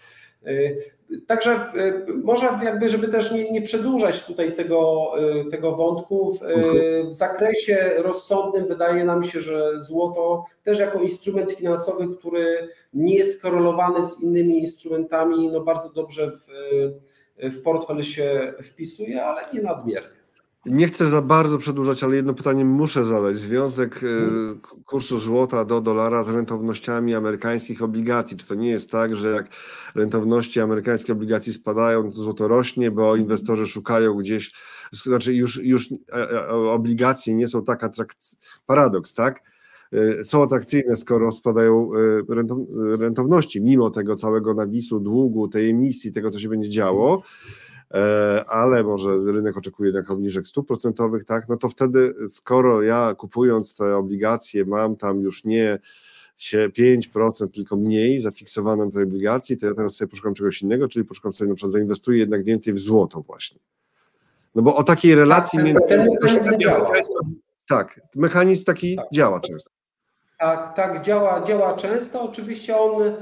Także y, może jakby, żeby też nie, nie przedłużać tutaj tego, y, tego wątku, w zakresie rozsądnym wydaje nam się, że złoto też jako instrument finansowy, który nie jest skorelowany z innymi instrumentami, no bardzo dobrze w, w portfel się wpisuje, ale nie nadmiernie. Nie chcę za bardzo przedłużać, ale jedno pytanie muszę zadać. Związek e, kursu złota do dolara z rentownościami amerykańskich obligacji. Czy to nie jest tak, że jak rentowności amerykańskich obligacji spadają, to złoto rośnie, bo inwestorzy szukają gdzieś, znaczy już, już e, e, obligacje nie są tak atrakcyjne. Paradoks, tak? Są atrakcyjne, skoro spadają rentowności, mimo tego całego nawisu, długu, tej emisji, tego, co się będzie działo. E, ale może rynek oczekuje jednak obniżek stóp procentowych, tak, no to wtedy skoro ja kupując te obligacje mam tam już nie 5%, tylko mniej zafiksowane na tej obligacji, to ja teraz sobie poszukam czegoś innego, czyli poszukam sobie na przykład zainwestuję jednak więcej w złoto właśnie. No bo o takiej relacji tak, między... Ten mechanizm działa. Tak, mechanizm taki tak. działa często. Tak, tak, działa, działa często. Oczywiście on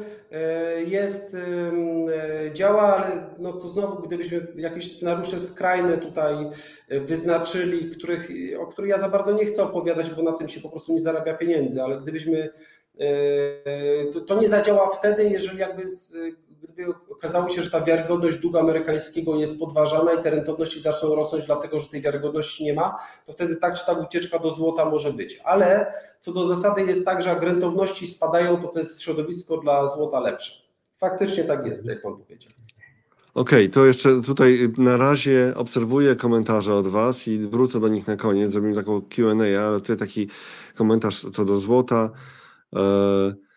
jest, e, działa, ale no to znowu, gdybyśmy jakieś scenariusze skrajne tutaj e, wyznaczyli, których, o których ja za bardzo nie chcę opowiadać, bo na tym się po prostu nie zarabia pieniędzy, ale gdybyśmy to, to nie zadziała wtedy, jeżeli jakby gdyby okazało się, że ta wiarygodność długu amerykańskiego jest podważana i te rentowności zaczną rosnąć, dlatego że tej wiarygodności nie ma, to wtedy tak czy tak ucieczka do złota może być. Ale co do zasady jest tak, że jak rentowności spadają, to to jest środowisko dla złota lepsze. Faktycznie tak jest, jak pan powiedział. Okej, to jeszcze tutaj na razie obserwuję komentarze od Was i wrócę do nich na koniec. Zrobimy taką QA, ale tutaj taki komentarz co do złota. Em,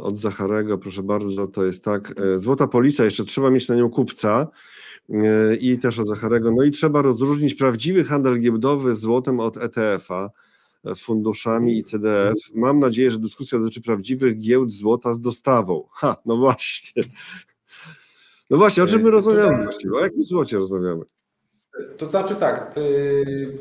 od Zacharego, proszę bardzo, to jest tak. e, Złota polisa, jeszcze trzeba mieć na nią kupca. e, I też od Zacharego. No i trzeba rozróżnić prawdziwy handel giełdowy z złotem od ETF-a, e, funduszami i CDF. Mam nadzieję, że dyskusja dotyczy prawdziwych giełd złota z dostawą. Ha, no właśnie. No właśnie, o czym my rozmawiamy właściwie? O jakim złocie rozmawiamy? To znaczy tak, yy,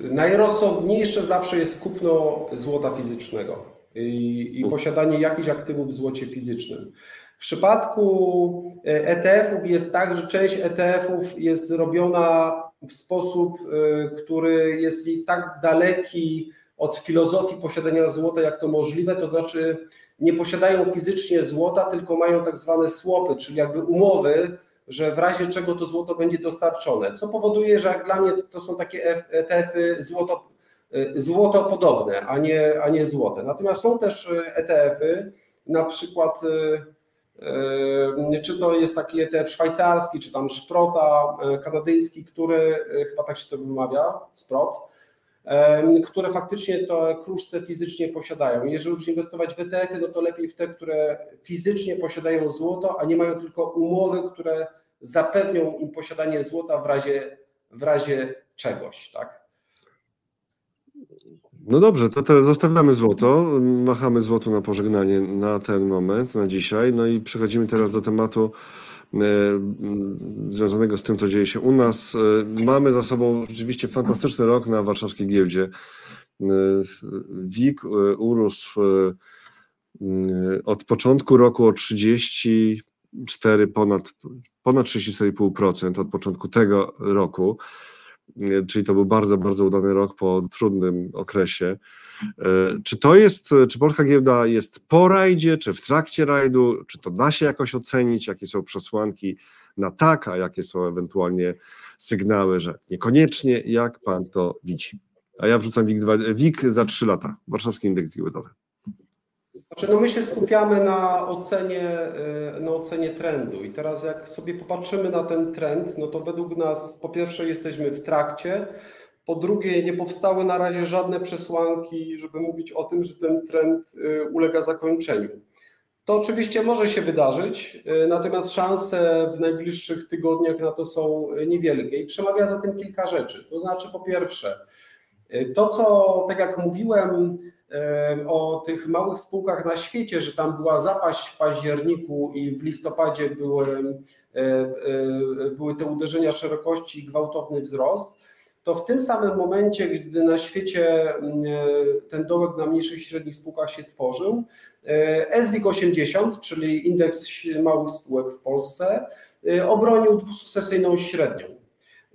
yy, najrozsądniejsze zawsze jest kupno złota fizycznego i, i posiadanie jakichś aktywów w złocie fizycznym. W przypadku ETF-ów jest tak, że część ETF-ów jest zrobiona w sposób, yy, który jest i tak daleki od filozofii posiadania złota, jak to możliwe, to znaczy nie posiadają fizycznie złota, tylko mają tak zwane swapy, czyli jakby umowy, że w razie czego to złoto będzie dostarczone, co powoduje, że jak dla mnie to, to są takie ETF-y złoto, y, złotopodobne, a nie, a nie złote. Natomiast są też y, ETF-y, na przykład y, czy to jest taki ETF szwajcarski, czy tam szprota kanadyjski, który chyba tak się to wymawia, sprot, które faktycznie to kruszce fizycznie posiadają. Jeżeli już inwestować w ETF-y, no to lepiej w te, które fizycznie posiadają złoto, a nie mają tylko umowy, które zapewnią im posiadanie złota w razie, w razie czegoś, tak? No dobrze, to, to zostawiamy złoto, machamy złoto na pożegnanie na ten moment, na dzisiaj. No i przechodzimy teraz do tematu e, związanego z tym, co dzieje się u nas. E, mamy za sobą rzeczywiście fantastyczny rok na warszawskiej giełdzie. E, WIG urósł od początku roku o 34 ponad, ponad 34,5% od początku tego roku. E, Czyli to był bardzo, bardzo udany rok po trudnym okresie. E, Czy to jest, czy polska giełda jest po rajdzie, czy w trakcie rajdu, czy to da się jakoś ocenić, jakie są przesłanki na tak, a jakie są ewentualnie sygnały, że niekoniecznie, jak pan to widzi? A ja wrzucam WIG, dwa- WIG za 3 lata, Warszawski Indeks Giełdowy. Znaczy, no my się skupiamy na ocenie, y, na ocenie trendu i teraz jak sobie popatrzymy na ten trend, no to według nas po pierwsze jesteśmy w trakcie, po drugie nie powstały na razie żadne przesłanki, żeby mówić o tym, że ten trend y, ulega zakończeniu. To oczywiście może się wydarzyć, y, natomiast szanse w najbliższych tygodniach na to są niewielkie i przemawia za tym kilka rzeczy. To znaczy po pierwsze, to co, tak jak mówiłem, em, o tych małych spółkach na świecie, że tam była zapaść w październiku i w listopadzie były, były te uderzenia szerokości i gwałtowny wzrost, to w tym samym momencie, gdy na świecie ten dołek na mniejszych i średnich spółkach się tworzył, SWIG 80, czyli indeks małych spółek w Polsce, obronił dwusesyjną średnią.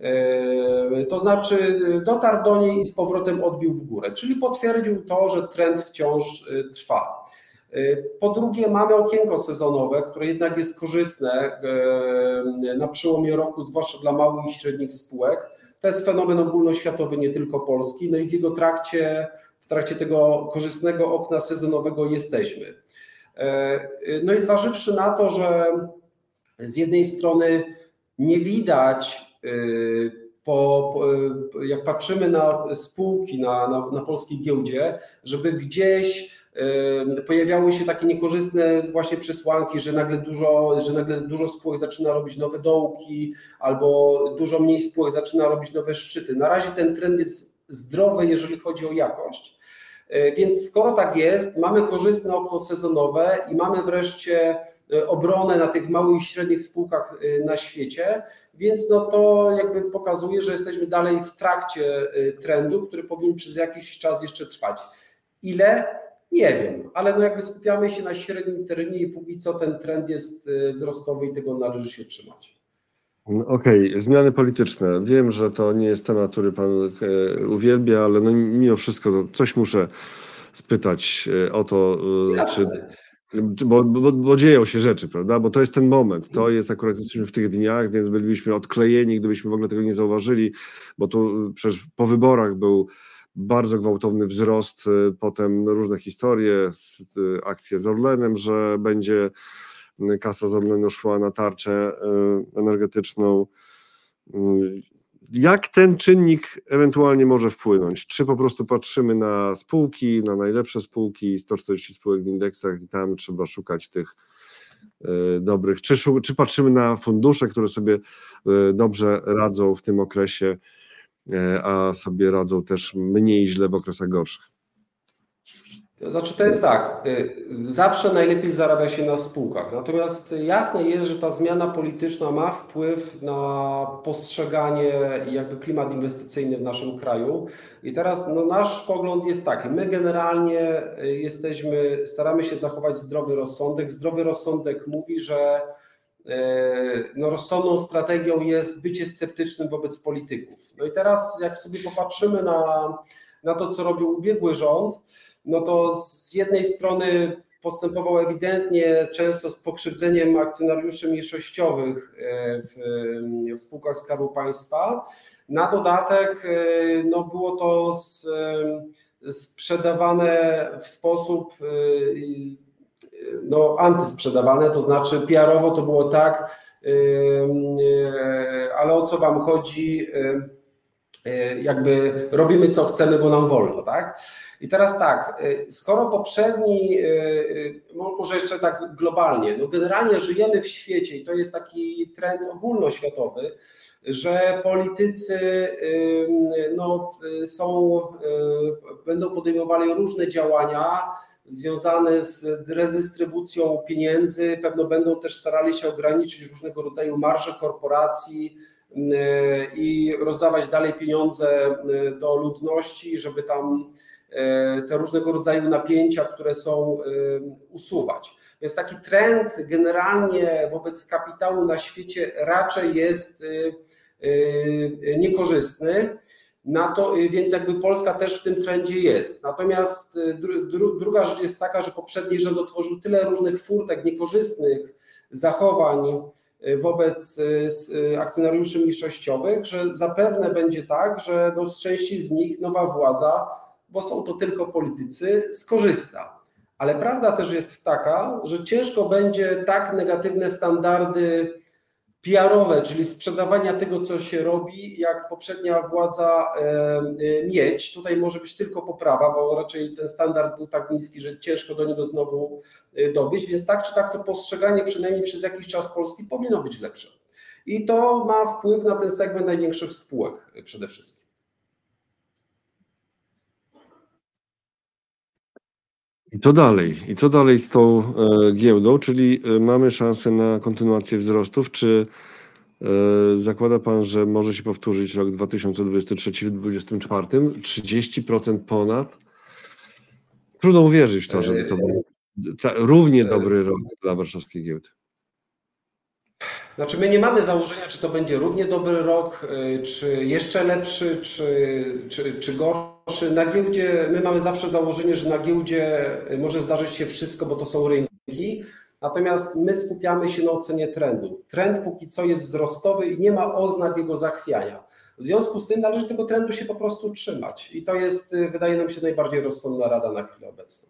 E, To znaczy dotarł do niej i z powrotem odbił w górę, czyli potwierdził to, że trend wciąż e, trwa. E, Po drugie, mamy okienko sezonowe, które jednak jest korzystne e, na przełomie roku, zwłaszcza dla małych i średnich spółek. To jest fenomen ogólnoświatowy, nie tylko polski, no i w jego trakcie, w trakcie tego korzystnego okna sezonowego jesteśmy. No i zważywszy na to, że z jednej strony nie widać y, po, jak patrzymy na spółki na, na, na polskiej giełdzie, żeby gdzieś pojawiały się takie niekorzystne właśnie przesłanki, że nagle dużo, że nagle dużo spółek zaczyna robić nowe dołki, albo dużo mniej spółek zaczyna robić nowe szczyty. Na razie ten trend jest zdrowy, jeżeli chodzi o jakość. Y, Więc skoro tak jest, mamy korzystne okno sezonowe i mamy wreszcie obronę na tych małych i średnich spółkach y, na świecie, więc no to jakby pokazuje, że jesteśmy dalej w trakcie y, trendu, który powinien przez jakiś czas jeszcze trwać. Ile? Nie wiem, ale no jakby skupiamy się na średnim terenie i póki co ten trend jest wzrostowy i tego należy się trzymać. Okej, zmiany polityczne. Wiem, że to nie jest temat, który pan e, uwielbia, ale no, mimo wszystko coś muszę spytać e, o to, e, czy Jasne. Bo, bo, bo dzieją się rzeczy, prawda? Bo to jest ten moment. To jest akurat jesteśmy w tych dniach, więc bylibyśmy odklejeni, gdybyśmy w ogóle tego nie zauważyli, bo tu przecież po wyborach był bardzo gwałtowny wzrost, y, potem różne historie, y, akcje z Orlenem, że będzie y, kasa z Orlenu szła na tarczę y, energetyczną. Jak ten czynnik ewentualnie może wpłynąć? Czy po prostu patrzymy na spółki, na najlepsze spółki, 140 spółek w indeksach i tam trzeba szukać tych y, dobrych, czy, czy patrzymy na fundusze, które sobie y, dobrze radzą w tym okresie, y, a sobie radzą też mniej źle w okresach gorszych? Znaczy to jest tak, y, zawsze najlepiej zarabia się na spółkach, natomiast jasne jest, że ta zmiana polityczna ma wpływ na postrzeganie jakby klimat inwestycyjny w naszym kraju. I teraz no, nasz pogląd jest taki, my generalnie y, jesteśmy, staramy się zachować zdrowy rozsądek. Zdrowy rozsądek mówi, że y, no, rozsądną strategią jest bycie sceptycznym wobec polityków. No i teraz jak sobie popatrzymy na, na to, co robił ubiegły rząd, no to z jednej strony postępował ewidentnie często z pokrzywdzeniem akcjonariuszy mniejszościowych e, w, w spółkach Skarbu Państwa. Na dodatek e, no było to z, e, sprzedawane w sposób no, antysprzedawane, to znaczy PR-owo to było tak, ale o co wam chodzi, jakby robimy co chcemy, bo nam wolno, tak? I teraz tak, y, skoro poprzedni, mo- może jeszcze tak globalnie, no generalnie żyjemy w świecie i to jest taki trend ogólnoświatowy, że politycy no, są, będą podejmowali różne działania związane z redystrybucją pieniędzy, pewno będą też starali się ograniczyć różnego rodzaju marże korporacji, i rozdawać dalej pieniądze y, do ludności, żeby tam e, te różnego rodzaju napięcia, które są usuwać. Więc taki trend generalnie wobec kapitału na świecie raczej jest niekorzystny. Na to, więc jakby Polska też w tym trendzie jest. Natomiast dru, dru, druga rzecz jest taka, że poprzedni rząd otworzył tyle różnych furtek niekorzystnych zachowań wobec e, s- e, akcjonariuszy mniejszościowych, że zapewne będzie tak, że no, z części z nich nowa władza bo są to tylko politycy, skorzysta. Ale prawda też jest taka, że ciężko będzie tak negatywne standardy PR-owe, czyli sprzedawania tego, co się robi, jak poprzednia władza e, mieć. Tutaj może być tylko poprawa, bo raczej ten standard był tak niski, że ciężko do niego znowu e, dobić, więc tak czy tak to postrzeganie przynajmniej przez jakiś czas Polski powinno być lepsze. I to ma wpływ na ten segment największych spółek e, przede wszystkim. I to dalej. I co dalej z tą e, giełdą? Czyli e, mamy szansę na kontynuację wzrostów. Czy e, zakłada Pan, że może się powtórzyć rok 2023-2024? 30% ponad? Trudno uwierzyć w to, żeby to był ta, równie dobry rok dla warszawskiej giełdy. Znaczy, my nie mamy założenia, czy to będzie równie dobry rok, y, czy jeszcze lepszy, czy, czy, czy gorszy. Na giełdzie, my mamy zawsze założenie, że na giełdzie y, może zdarzyć się wszystko, bo to są rynki. Natomiast my skupiamy się na ocenie trendu. Trend póki co jest wzrostowy i nie ma oznak jego zachwiania. W związku z tym należy tego trendu się po prostu trzymać. I to jest, y, wydaje nam się, najbardziej rozsądna rada na chwilę obecną.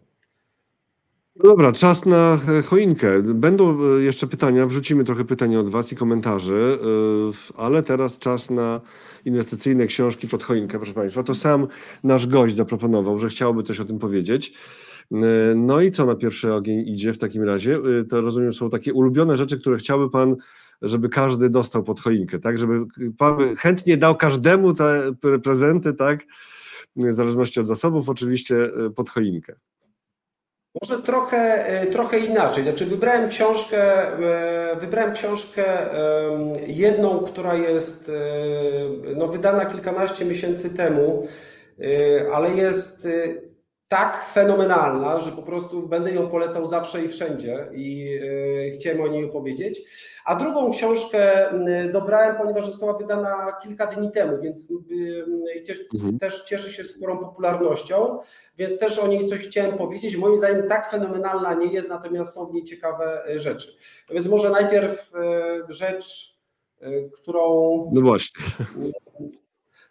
No Dobra, czas na e, choinkę. Będą e, jeszcze pytania, wrzucimy trochę pytań od Was i komentarzy, e, ale teraz czas na inwestycyjne książki pod choinkę, proszę Państwa. To sam nasz gość zaproponował, że chciałby coś o tym powiedzieć. No i co na pierwszy ogień idzie w takim razie? To rozumiem, są takie ulubione rzeczy, które chciałby Pan, żeby każdy dostał pod choinkę, tak? Żeby Pan chętnie dał każdemu te pre- prezenty, tak? W zależności od zasobów, oczywiście pod choinkę. Może trochę, e, trochę inaczej. Znaczy wybrałem książkę, e, wybrałem książkę jedną, która jest e, no, wydana kilkanaście miesięcy temu, ale jest tak fenomenalna, że po prostu będę ją polecał zawsze i wszędzie i e, chciałem o niej opowiedzieć. A drugą książkę mm, dobrałem, ponieważ została wydana kilka dni temu, więc y, też, Mhm. cieszy się sporą popularnością, więc też o niej coś chciałem powiedzieć. Moim zdaniem tak fenomenalna nie jest, natomiast są w niej ciekawe e, rzeczy. Więc może najpierw e, rzecz, którą, No właśnie,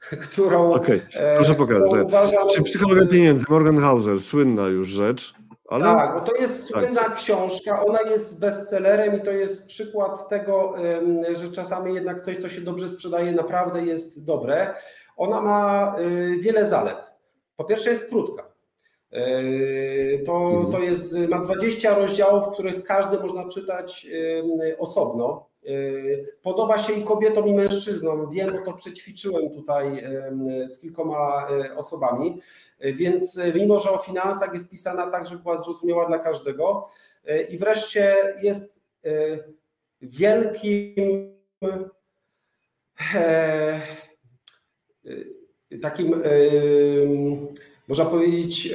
którą, okej, e, proszę pokazać. uważam, Czy psychologia pieniędzy, Morgan Housel, słynna już rzecz, ale Tak, bo to jest Tak. słynna książka, ona jest bestsellerem i to jest przykład tego, że czasami jednak coś, co się dobrze sprzedaje, naprawdę jest dobre. Ona ma y, wiele zalet. Po pierwsze jest krótka. Y, To, Mhm. to jest, ma 20 rozdziałów, których każdy można czytać osobno. Y, Podoba się i kobietom, i mężczyznom. Wiem, bo to przećwiczyłem tutaj em, z kilkoma e, osobami. Więc mimo, że o finansach jest pisana tak, żeby była zrozumiała dla każdego. I wreszcie jest wielkim takim, można powiedzieć,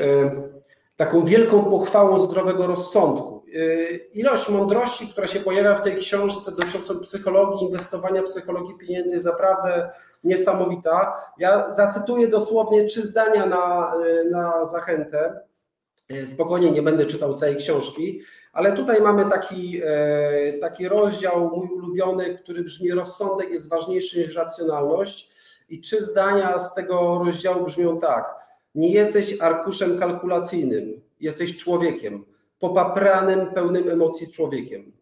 taką wielką pochwałą zdrowego rozsądku. E, Ilość mądrości, która się pojawia w tej książce dotyczącą psychologii, inwestowania, psychologii pieniędzy jest naprawdę niesamowita. Ja zacytuję dosłownie trzy zdania na, na zachętę. Spokojnie nie będę czytał całej książki, ale tutaj mamy taki, taki rozdział, mój ulubiony, który brzmi: Rozsądek jest ważniejszy niż racjonalność. I trzy zdania z tego rozdziału brzmią tak: Nie jesteś arkuszem kalkulacyjnym, jesteś człowiekiem, popapranym, pełnym emocji człowiekiem.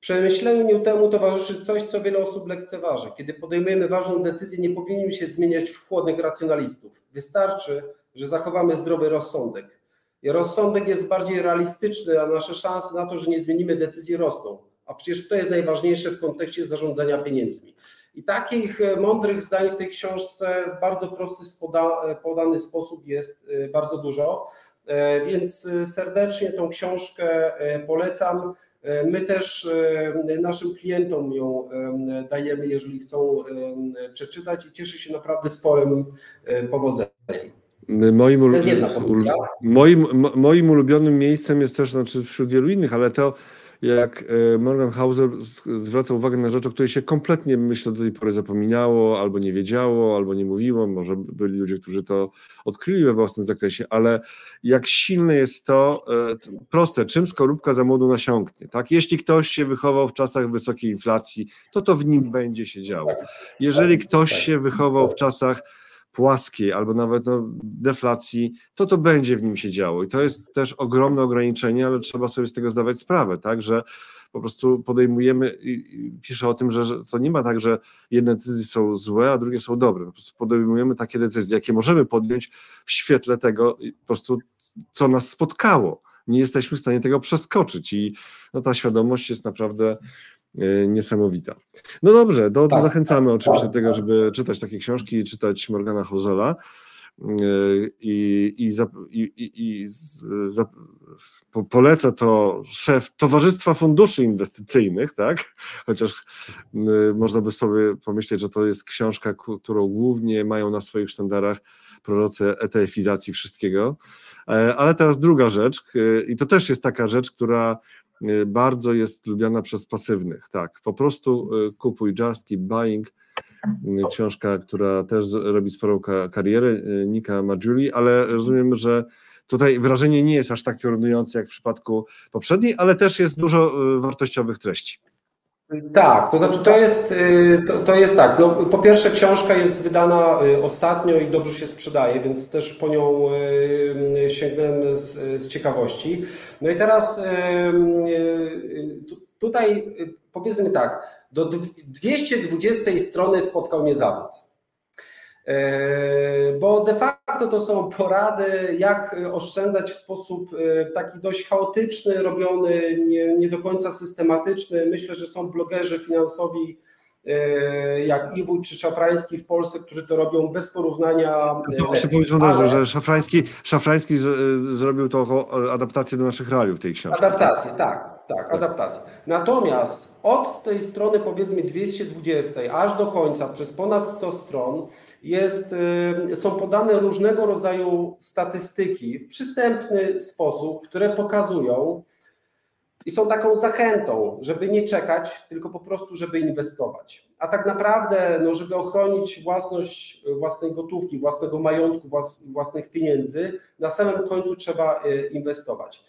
Przemyśleniu temu towarzyszy coś, co wiele osób lekceważy. Kiedy podejmujemy ważną decyzję, nie powinniśmy się zmieniać w chłodnych racjonalistów. Wystarczy, że zachowamy zdrowy rozsądek. I rozsądek jest bardziej realistyczny, a nasze szanse na to, że nie zmienimy decyzji rosną. A przecież to jest najważniejsze w kontekście zarządzania pieniędzmi. I takich e, mądrych zdań w tej książce w bardzo prosty, e, podany sposób jest e, bardzo dużo. E, Więc e, serdecznie tą książkę e, polecam. My też naszym klientom ją dajemy, jeżeli chcą przeczytać i cieszy się naprawdę sporym powodzeniem. moim, ulu- To jest jedna pozycja. moim, mo- moim ulubionym miejscem jest też, znaczy wśród wielu innych, ale to jak e, Morgan Housel z- zwraca uwagę na rzecz, o której się kompletnie, myślę, do tej pory zapominało, albo nie wiedziało, albo nie mówiło, może byli ludzie, którzy to odkryli we własnym zakresie, ale jak silne jest to, e, proste, czym skorupka za młodu nasiąknie, tak? Jeśli ktoś się wychował w czasach wysokiej inflacji, to to w nim będzie się działo. Jeżeli ktoś się wychował w czasach płaskiej albo nawet no, deflacji, to to będzie w nim się działo. I to jest też ogromne ograniczenie, ale trzeba sobie z tego zdawać sprawę, tak, że po prostu podejmujemy, piszę o tym, że, że to nie ma tak, że jedne decyzje są złe, a drugie są dobre. Po prostu podejmujemy takie decyzje, jakie możemy podjąć w świetle tego, po prostu, co nas spotkało. Nie jesteśmy w stanie tego przeskoczyć i no, ta świadomość jest naprawdę niesamowita. No dobrze, do, Tak. zachęcamy oczywiście do tego, żeby czytać takie książki i czytać Morgana Housela. Yy, I, i, za, i, i, za, po, poleca to szef Towarzystwa Funduszy Inwestycyjnych, tak? Chociaż y, można by sobie pomyśleć, że to jest książka, którą głównie mają na swoich sztandarach prorocy ETF-izacji wszystkiego. E, Ale teraz druga rzecz, y, i to też jest taka rzecz, która y, bardzo jest lubiana przez pasywnych. Tak, po prostu y, kupuj Just Keep Buying. Y, Książka, która też robi sporą ka- karierę, y, Nika Majuli, ale rozumiem, że tutaj wrażenie nie jest aż tak piorunujące jak w przypadku poprzedniej, ale też jest dużo y, wartościowych treści. Tak, to znaczy to jest, y, to, to jest tak. No, po pierwsze, książka jest wydana y, ostatnio i dobrze się sprzedaje, więc też po nią y, sięgnąłem z, z ciekawości. No i teraz tu- tutaj powiedzmy tak, do dw- 220 strony spotkał mnie zawód. E, Bo de facto to są porady, jak oszczędzać w sposób e, taki dość chaotyczny, robiony, nie, nie do końca systematyczny. Myślę, że są blogerzy finansowi e, jak Iwój czy Szafrański w Polsce, którzy to robią bez porównania. To od razu, Ale- że Szafrański, Szafrański z, zrobił to adaptację do naszych realiów tej książki. Tak. Tak, adaptacja. Natomiast od tej strony powiedzmy 220 aż do końca przez ponad 100 stron jest, y, są podane różnego rodzaju statystyki w przystępny sposób, które pokazują i są taką zachętą, żeby nie czekać, tylko po prostu, żeby inwestować. A tak naprawdę, no, żeby ochronić własność własnej gotówki, własnego majątku, włas, własnych pieniędzy, na samym końcu trzeba y, inwestować.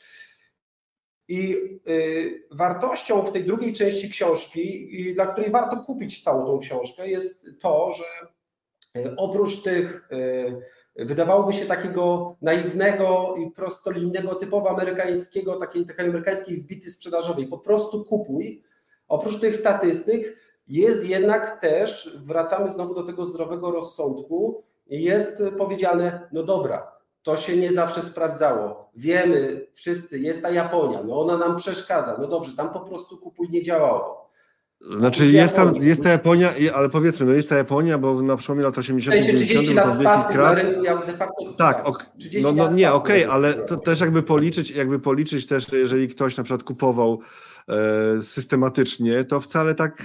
I y, wartością w tej drugiej części książki, dla której warto kupić całą tą książkę, jest to, że y, oprócz tych y, wydawałoby się takiego naiwnego i prostolinijnego, typowo amerykańskiego, takiej, takiej amerykańskiej wbity sprzedażowej, po prostu kupuj. Oprócz tych statystyk jest jednak też, wracamy znowu do tego zdrowego rozsądku, jest powiedziane, no dobra, to się nie zawsze sprawdzało. Wiemy wszyscy, jest ta Japonia, no ona nam przeszkadza. No dobrze, tam po prostu kupuj nie działało. Znaczy jest, tam, jest ta Japonia, ale powiedzmy, no jest ta Japonia, bo na przełomie lat W 80 sensie 90 30 był lat na rynku de facto Tak, ok, 30 no, no nie, okej, na ale to też jakby policzyć, jakby policzyć też, jeżeli ktoś na przykład kupował e, systematycznie, to wcale tak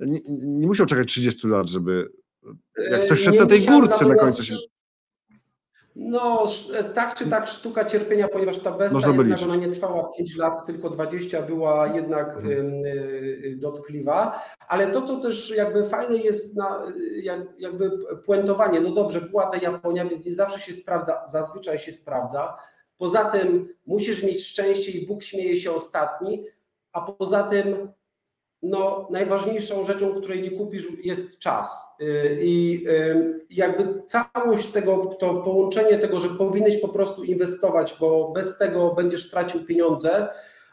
e, nie, nie musiał czekać 30 lat, żeby jak ktoś E, szedł na tej górce na końcu się... No, sz- tak czy tak sztuka cierpienia, ponieważ ta bestia Można jednak liczyć. ona nie trwała 5 lat, tylko 20 była jednak Mhm. ym, y, dotkliwa, ale to, co też jakby fajne jest na, jak, jakby puentowanie, no dobrze, była ta Japonia, więc nie zawsze się sprawdza, zazwyczaj się sprawdza, poza tym musisz mieć szczęście i Bóg śmieje się ostatni, a poza tym no, najważniejszą rzeczą, której nie kupisz, jest czas. Yy, I yy, jakby całość tego, to połączenie tego, że powinieneś po prostu inwestować, bo bez tego będziesz tracił pieniądze,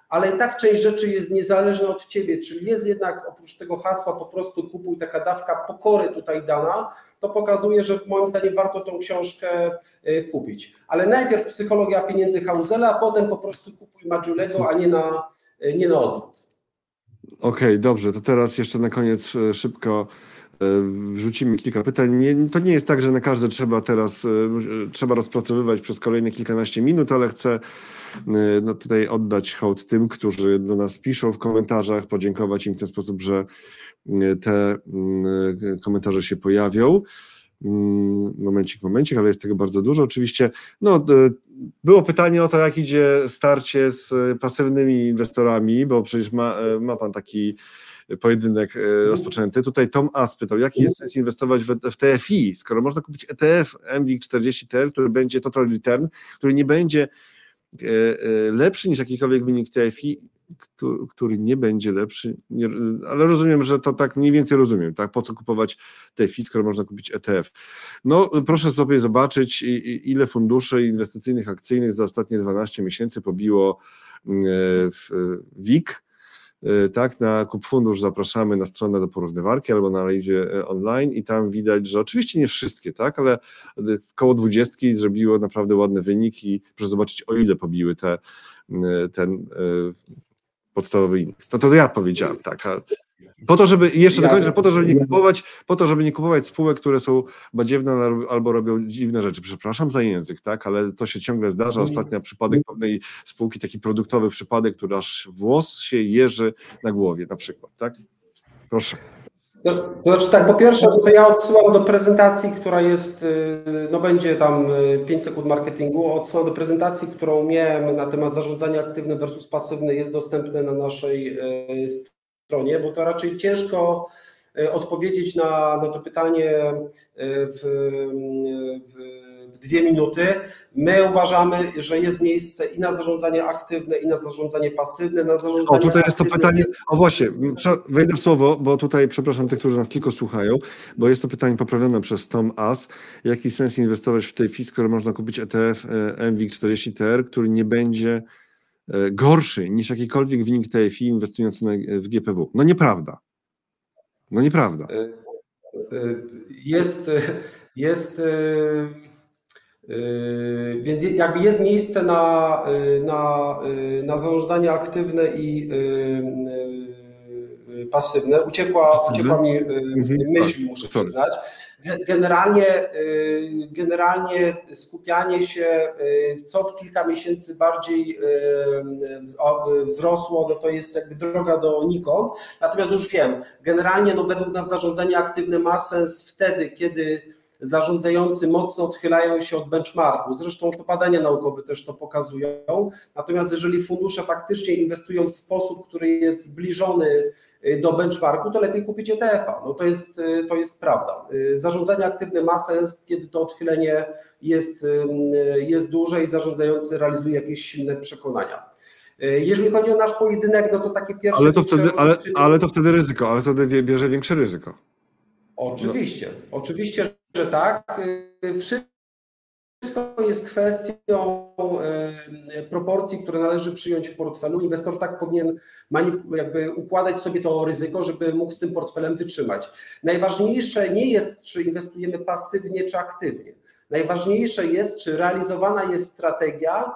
ale i tak część rzeczy jest niezależna od ciebie, czyli jest jednak oprócz tego hasła po prostu kupuj taka dawka pokory tutaj dana, to pokazuje, że moim zdaniem warto tą książkę yy, kupić. Ale najpierw psychologia pieniędzy Hausela, a potem po prostu kupuj Madziulego, a nie na, nie na odwrót. Okej, dobrze, to teraz jeszcze na koniec e, szybko e, wrzucimy kilka pytań. Nie, to nie jest tak, że na każde trzeba teraz, e, trzeba rozpracowywać przez kolejne kilkanaście minut, ale chcę no, tutaj oddać hołd tym, którzy do nas piszą w komentarzach, podziękować im w ten sposób, że te mm, komentarze się pojawią. Mm, Momencik, momencik, ale jest tego bardzo dużo. Oczywiście, no, było pytanie o to, jak idzie starcie z e, pasywnymi inwestorami, bo przecież ma, e, ma Pan taki pojedynek e, rozpoczęty. Tutaj Tom As pytał, jaki jest sens inwestować w, w TFI, skoro można kupić ETF MWIG40TR, który będzie total return, który nie będzie lepszy niż jakikolwiek wynik TFI, który, nie będzie lepszy, nie, ale rozumiem, że to tak mniej więcej rozumiem, tak, po co kupować TFI, skoro można kupić ETF. No proszę sobie zobaczyć, ile funduszy inwestycyjnych, akcyjnych za ostatnie 12 miesięcy pobiło mm, e, w e, WIG, E, tak, na Kup Fundusz zapraszamy na stronę do porównywarki albo na analizę online i tam widać, że oczywiście nie wszystkie, tak, ale koło dwudziestki zrobiło naprawdę ładny wynik i proszę zobaczyć o ile pobiły te, m, ten podstawowy indeks. To to ja powiedziałem, tak, a po to, żeby, jeszcze Ja- dokończę, po to, żeby nie kupować, po to, żeby nie kupować spółek, które są badziewne albo- robią dziwne rzeczy. Przepraszam za język, tak, ale to się ciągle zdarza. Ostatnio przypadek pewnej spółki, taki produktowy przypadek, który aż włos się jeży na głowie na przykład, tak? Proszę. To, znaczy tak, po pierwsze, to ja odsyłam do prezentacji, która jest, y, no będzie tam y, 5 sekund marketingu, odsyłam do prezentacji, którą miałem na temat zarządzania aktywne versus pasywne, jest dostępne na naszej y, stronie, bo to raczej ciężko y, odpowiedzieć na, na to pytanie y, w, w, w dwie minuty. My uważamy, że jest miejsce i na zarządzanie aktywne, i na zarządzanie pasywne. Na zarządzanie O, tutaj jest to pytanie. jest- O właśnie, wejdę w słowo, bo tutaj przepraszam tych, którzy nas tylko słuchają, bo jest to pytanie poprawione przez Tom As. Jaki sens inwestować w tej FI, skoro można kupić ETF e, MWIG40TR, który nie będzie e, gorszy niż jakikolwiek wynik TFI inwestujący w GPW? No nieprawda. No nieprawda. Jest, jest, yy, więc jakby jest miejsce na, yy, na, yy, na zarządzanie aktywne i yy, yy, pasywne. Uciekła, Pasywne? uciekła mi yy, Mhm, myśl, tak, muszę przyznać. ge- generalnie, generalnie skupianie się, co w kilka miesięcy bardziej wzrosło, no to jest jakby droga donikąd. Natomiast już wiem, generalnie no według nas zarządzanie aktywne ma sens wtedy, kiedy zarządzający mocno odchylają się od benchmarku. Zresztą to badania naukowe też to pokazują. Natomiast jeżeli fundusze faktycznie inwestują w sposób, który jest zbliżony y, do benchmarku, to lepiej kupić ETF-a. No to jest, y, to jest prawda. Y, Zarządzanie aktywne ma sens, kiedy to odchylenie jest, jest duże i zarządzający realizuje jakieś silne przekonania. Jeżeli chodzi o nasz pojedynek, no to takie pierwsze... Ale to wtedy, ale, ale to wtedy ryzyko, ale wtedy bierze większe ryzyko. Oczywiście, oczywiście, że tak. Wszystko jest kwestią y, proporcji, które należy przyjąć w portfelu. Inwestor tak powinien jakby układać sobie to ryzyko, żeby mógł z tym portfelem wytrzymać. Najważniejsze nie jest, czy inwestujemy pasywnie, czy aktywnie. Najważniejsze jest, czy realizowana jest strategia,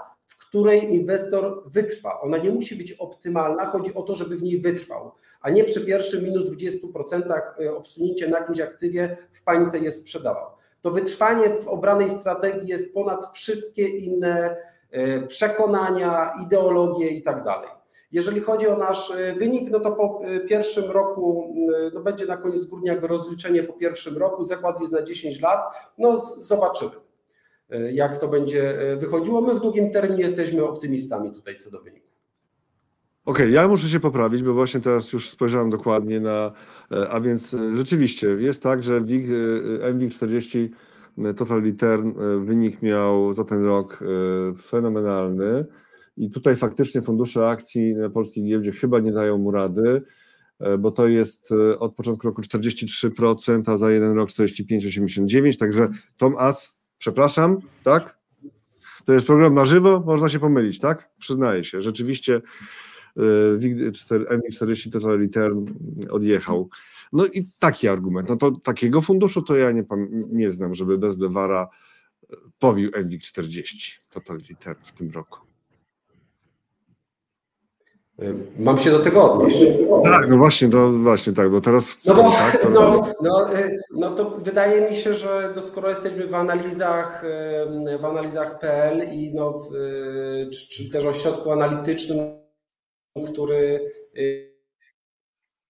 której inwestor wytrwa. Ona nie musi być optymalna, chodzi o to, żeby w niej wytrwał, a nie przy pierwszym minus 20% obsunięcie na jakimś aktywie w panice je sprzedawał. To wytrwanie w obranej strategii jest ponad wszystkie inne e, przekonania, ideologie i tak dalej. Jeżeli chodzi o nasz e, wynik, no to po e, pierwszym roku, e, no będzie na koniec grudnia rozliczenie po pierwszym roku, zakład jest na 10 lat, no zobaczymy e, jak to będzie e, wychodziło. My w długim terminie jesteśmy optymistami tutaj co do wyniku. Okej, ja muszę się poprawić, bo właśnie teraz już spojrzałem dokładnie na, e, a więc e, rzeczywiście jest tak, że WIG, e, MWIG 40 e, Total Return e, wynik miał za ten rok e, fenomenalny i tutaj faktycznie fundusze akcji na polskiej giełdzie chyba nie dają mu rady, e, bo to jest e, od początku roku 43%, a za jeden rok 45,89%, także Tom As, przepraszam, tak? To jest program na żywo, można się pomylić, tak? Przyznaję się, rzeczywiście MX40 Total Return odjechał. No i taki argument. No to takiego funduszu to ja nie, nie znam, żeby bez Dewara pobił MX40 Total Return w tym roku. E, Mam się do tego odnieść. Tak, no właśnie, to właśnie tak, bo teraz No, bo, tak, to, no, no, y, no to wydaje mi się, że to skoro jesteśmy w analizach, y, w analizach PL i no, w, y, czy, czy też ośrodku analitycznym, który y,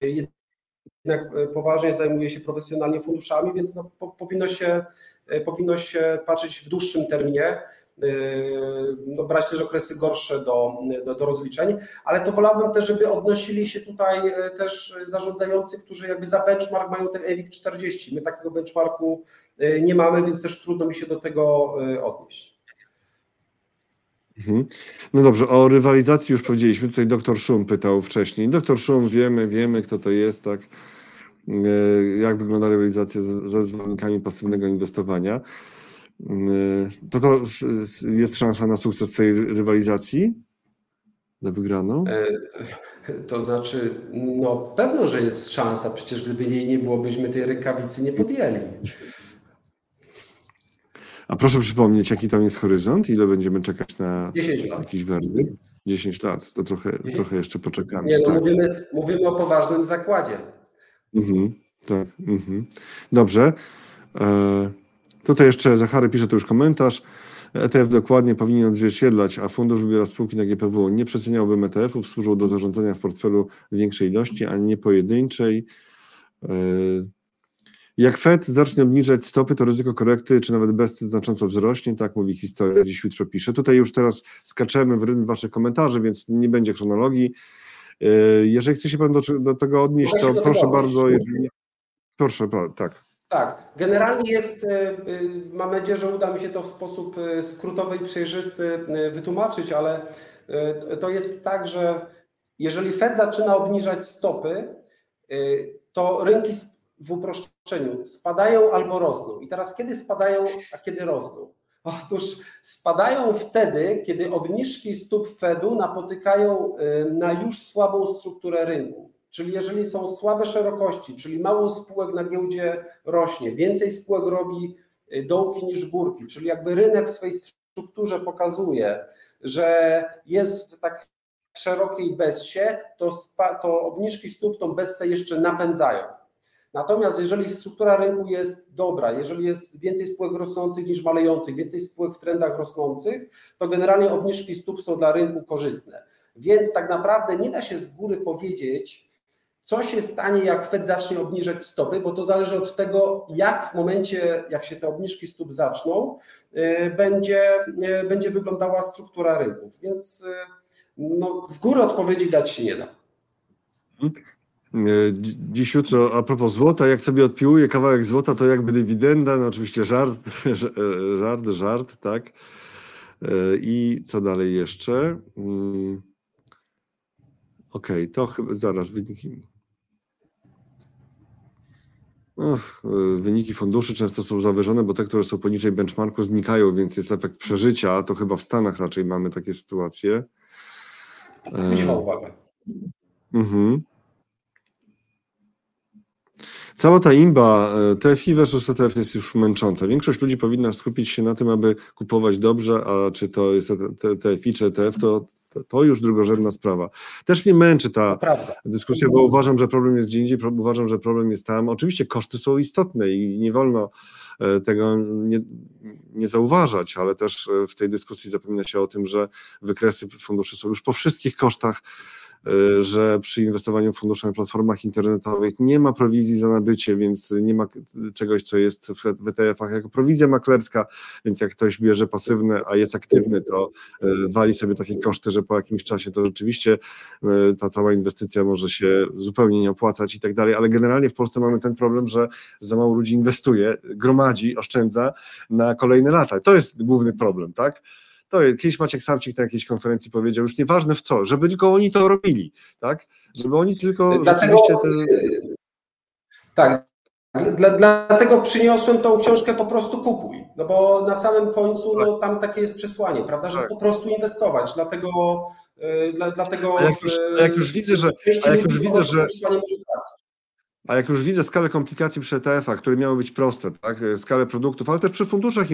jednak y, poważnie zajmuje się profesjonalnie funduszami, więc no, po, powinno, się, y, powinno się patrzeć w dłuższym terminie. Y, No, brać też okresy gorsze do, do, do rozliczeń, ale to wolałbym też, żeby odnosili się tutaj e, też zarządzający, którzy jakby za benchmark mają ten EWIG 40. My takiego benchmarku e, nie mamy, więc też trudno mi się do tego odnieść. Mhm. No dobrze, o rywalizacji już powiedzieliśmy. Tutaj doktor Szum pytał wcześniej. Doktor Szum, wiemy, wiemy, kto to jest, tak? Jak wygląda rywalizacja ze zwolennikami pasywnego inwestowania? E, To to jest szansa na sukces tej rywalizacji? Na wygraną? E, To znaczy, no pewno, że jest szansa, przecież gdyby jej nie było, byśmy tej rękawicy nie podjęli. A proszę przypomnieć, jaki tam jest horyzont? Ile będziemy czekać na 10 lat. jakiś werdykt? 10 lat, to trochę, trochę jeszcze poczekamy. Nie, no tak. mówimy, mówimy o poważnym zakładzie. Mhm, tak. Mhm. Dobrze. E, tutaj jeszcze Zachary pisze tu już komentarz. ETF dokładnie powinien odzwierciedlać, a fundusz wybiera spółki na GPW. Nie przeceniałbym ETF-ów, służą do zarządzania w portfelu większej ilości, a nie pojedynczej. E, jak Fed zacznie obniżać stopy, to ryzyko korekty, czy nawet bez znacząco wzrośnie, tak mówi historia, dziś jutro pisze. Tutaj już teraz skaczemy w rytm waszych komentarzy, więc nie będzie chronologii. E, Jeżeli chce się pan do, do tego odnieść, to proszę bardzo. Jeżeli proszę, tak. Tak, generalnie jest, e, e, mam nadzieję, że uda mi się to w sposób e, skrótowy i przejrzysty wytłumaczyć, ale to jest tak, że jeżeli Fed zaczyna obniżać stopy, to rynki w uproszczeniu spadają albo rosną. I teraz kiedy spadają, a kiedy rosną? Otóż spadają wtedy, kiedy obniżki stóp Fedu napotykają na już słabą strukturę rynku. Czyli jeżeli są słabe szerokości, czyli mało spółek na giełdzie rośnie, więcej spółek robi y, dołki niż górki, czyli jakby rynek w swojej strukturze pokazuje, że jest w tak szerokiej bezsie, to, spa, to obniżki stóp tą bessę jeszcze napędzają. Natomiast jeżeli struktura rynku jest dobra, jeżeli jest więcej spółek rosnących niż malejących, więcej spółek w trendach rosnących, to generalnie obniżki stóp są dla rynku korzystne. Więc tak naprawdę nie da się z góry powiedzieć, co się stanie, jak Fed zacznie obniżać stopy, bo to zależy od tego, jak w momencie, jak się te obniżki stóp zaczną, y, będzie, y, będzie wyglądała struktura rynków. Więc y, no, z góry odpowiedzi dać się nie da. E, dzi- Dziś jutro, a propos złota, jak sobie odpiłuję kawałek złota, to jakby dywidenda, no oczywiście żart, ż- żart, żart, tak. E, I co dalej jeszcze? Mm. Okej, to chyba zaraz wyniki. E, wyniki funduszy często są zawyżone, bo te, które są poniżej benchmarku, znikają, więc jest efekt przeżycia. To chyba w Stanach raczej mamy takie sytuacje. E, Zwróćmy uwagę. Mhm. Cała ta imba e, TFI versus ETF jest już męcząca. Większość ludzi powinna skupić się na tym, aby kupować dobrze, a czy to jest TFI czy ETF, to, to już drugorzędna sprawa. Też mnie męczy To ta prawda. dyskusja, bo uważam, że problem jest gdzie indziej, uważam, że problem jest tam. Oczywiście koszty są istotne i nie wolno e, tego nie, nie zauważać, ale też e, w tej dyskusji zapomina się o tym, że wykresy funduszy są już po wszystkich kosztach, że przy inwestowaniu w fundusze na platformach internetowych nie ma prowizji za nabycie, więc nie ma czegoś, co jest w ETF-ach jako prowizja maklerska, więc jak ktoś bierze pasywne, a jest aktywny, to e, wali sobie takie koszty, że po jakimś czasie to rzeczywiście e, ta cała inwestycja może się zupełnie nie opłacać i tak dalej, ale generalnie w Polsce mamy ten problem, że za mało ludzi inwestuje, gromadzi, oszczędza na kolejne lata. To jest główny problem, tak? To kiedyś Maciek Samcik na jakiejś konferencji powiedział, już nieważne w co, żeby tylko oni to robili, tak? Żeby oni tylko Dlatego, te, tak, dla, dlatego przyniosłem tą książkę po prostu kupuj, no bo na samym końcu no, tam takie jest przesłanie, prawda, żeby Tak. po prostu inwestować, dlatego y, dla, dlatego A jak już- a jak już widzę, że- a jak już widzę, że-. A jak już widzę skalę komplikacji przy ETF-ach, które miały być proste, tak? skalę produktów, ale też przy funduszach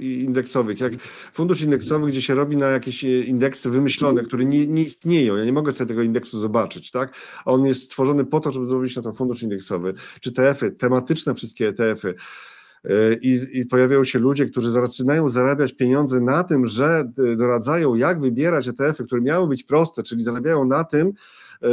indeksowych, jak fundusz indeksowy, gdzie się robi na jakieś e, indeksy wymyślone, które nie, nie istnieją, ja nie mogę sobie tego indeksu zobaczyć, tak? a on jest stworzony po to, żeby zrobić na to fundusz indeksowy, czy TF-y, tematyczne wszystkie ETF-y, e, i, I pojawiają się ludzie, którzy zaczynają zarabiać pieniądze na tym, że e, doradzają, jak wybierać ETF-y, które miały być proste, czyli zarabiają na tym, e,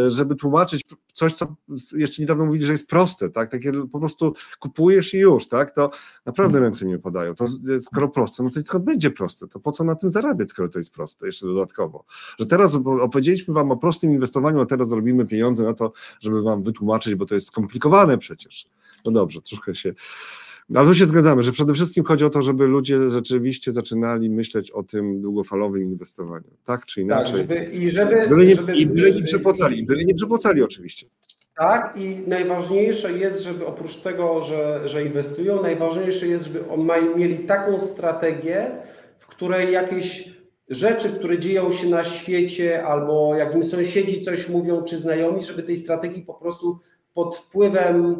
żeby tłumaczyć coś, co jeszcze niedawno mówili, że jest proste, tak? Takie po prostu kupujesz i już, tak? To naprawdę ręce mi opadają. To e, skoro proste, no to tylko będzie proste. To po co na tym zarabiać, skoro to jest proste, jeszcze dodatkowo? Że teraz opowiedzieliśmy wam o prostym inwestowaniu, a teraz zarobimy pieniądze na to, żeby wam wytłumaczyć, bo to jest skomplikowane przecież. No dobrze, troszkę się. Ale tu się zgadzamy, że przede wszystkim chodzi o to, żeby ludzie rzeczywiście zaczynali myśleć o tym długofalowym inwestowaniu, tak czy Tak, inaczej. żeby, i żeby, Byle nie, żeby, I byle nie przepłacali, byle nie przepłacali oczywiście. Tak, i najważniejsze jest, żeby oprócz tego, że, że inwestują, najważniejsze jest, żeby on mają, mieli taką strategię, w której jakieś rzeczy, które dzieją się na świecie, albo jak im sąsiedzi coś mówią, czy znajomi, żeby tej strategii po prostu pod wpływem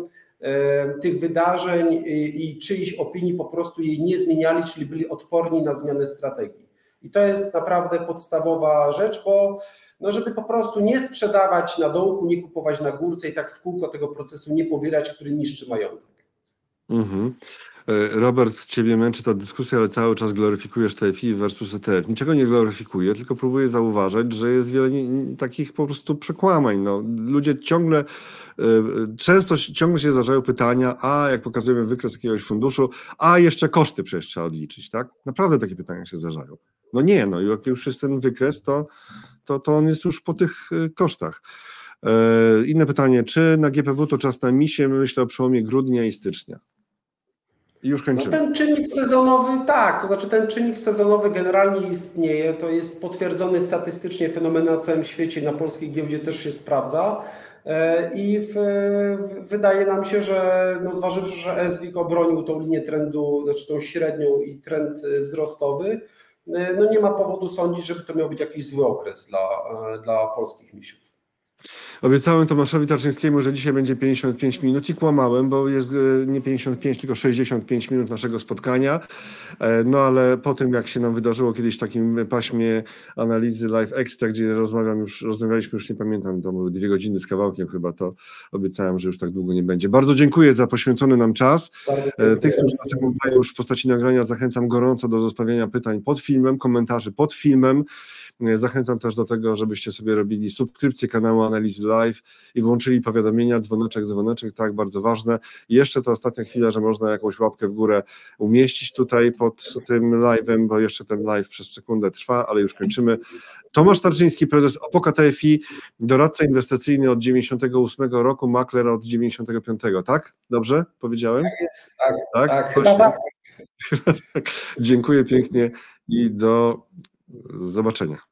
tych wydarzeń i, czyjś opinii po prostu jej nie zmieniali, czyli byli odporni na zmianę strategii. I to jest naprawdę podstawowa rzecz, bo no żeby po prostu nie sprzedawać na dołku, nie kupować na górce i tak w kółko tego procesu nie powielać, który niszczy majątek. Mhm. E, Robert, ciebie męczy ta dyskusja, ale cały czas gloryfikujesz TFI versus ETF. Niczego nie gloryfikuję, tylko próbuję zauważać, że jest wiele nie, takich po prostu przekłamań. No, ludzie ciągle, e, często ciągle się zdarzają pytania, a jak pokazujemy wykres jakiegoś funduszu, a jeszcze koszty przecież trzeba odliczyć, tak? Naprawdę takie pytania się zdarzają. No nie, no jak już jest ten wykres, to, to, to on jest już po tych e, kosztach. Inne pytanie, czy na GPW to czas na misie? Myślę o przełomie grudnia i stycznia. Już No kończymy. ten czynnik sezonowy, tak, to znaczy ten czynnik sezonowy generalnie istnieje, to jest potwierdzony statystycznie fenomen na całym świecie, na polskiej giełdzie też się sprawdza. E, I w, w, wydaje nam się, że no zważywszy, że SWIG obronił tą linię trendu, znaczy tą średnią i trend e, wzrostowy, e, no nie ma powodu sądzić, żeby to miał być jakiś zły okres dla, dla polskich misiów. Obiecałem Tomaszowi Tarczyńskiemu, że dzisiaj będzie 55 minut i kłamałem, bo jest e, nie 55, tylko 65 minut naszego spotkania. E, No ale po tym, jak się nam wydarzyło kiedyś w takim paśmie analizy Live Extra, gdzie rozmawiam już, rozmawialiśmy już nie pamiętam, to były dwie godziny z kawałkiem chyba, to obiecałem, że już tak długo nie będzie. Bardzo dziękuję za poświęcony nam czas. E. Tych, którzy nas oglądają już w postaci nagrania, zachęcam gorąco do zostawiania pytań pod filmem, komentarzy pod filmem. E, Zachęcam też do tego, żebyście sobie robili subskrypcję kanału Analizy Live i włączyli powiadomienia, dzwoneczek, dzwoneczek, tak, bardzo ważne. I jeszcze to ostatnia chwila, że można jakąś łapkę w górę umieścić tutaj pod tym live'em, bo jeszcze ten live przez sekundę trwa, ale już kończymy. Tomasz Tarczyński, prezes Opoka TFI, doradca inwestycyjny od 98 roku, makler od 95, tak? Dobrze powiedziałem? Jest, tak, Tak? tak, Proszę. tak. Dziękuję pięknie i do zobaczenia.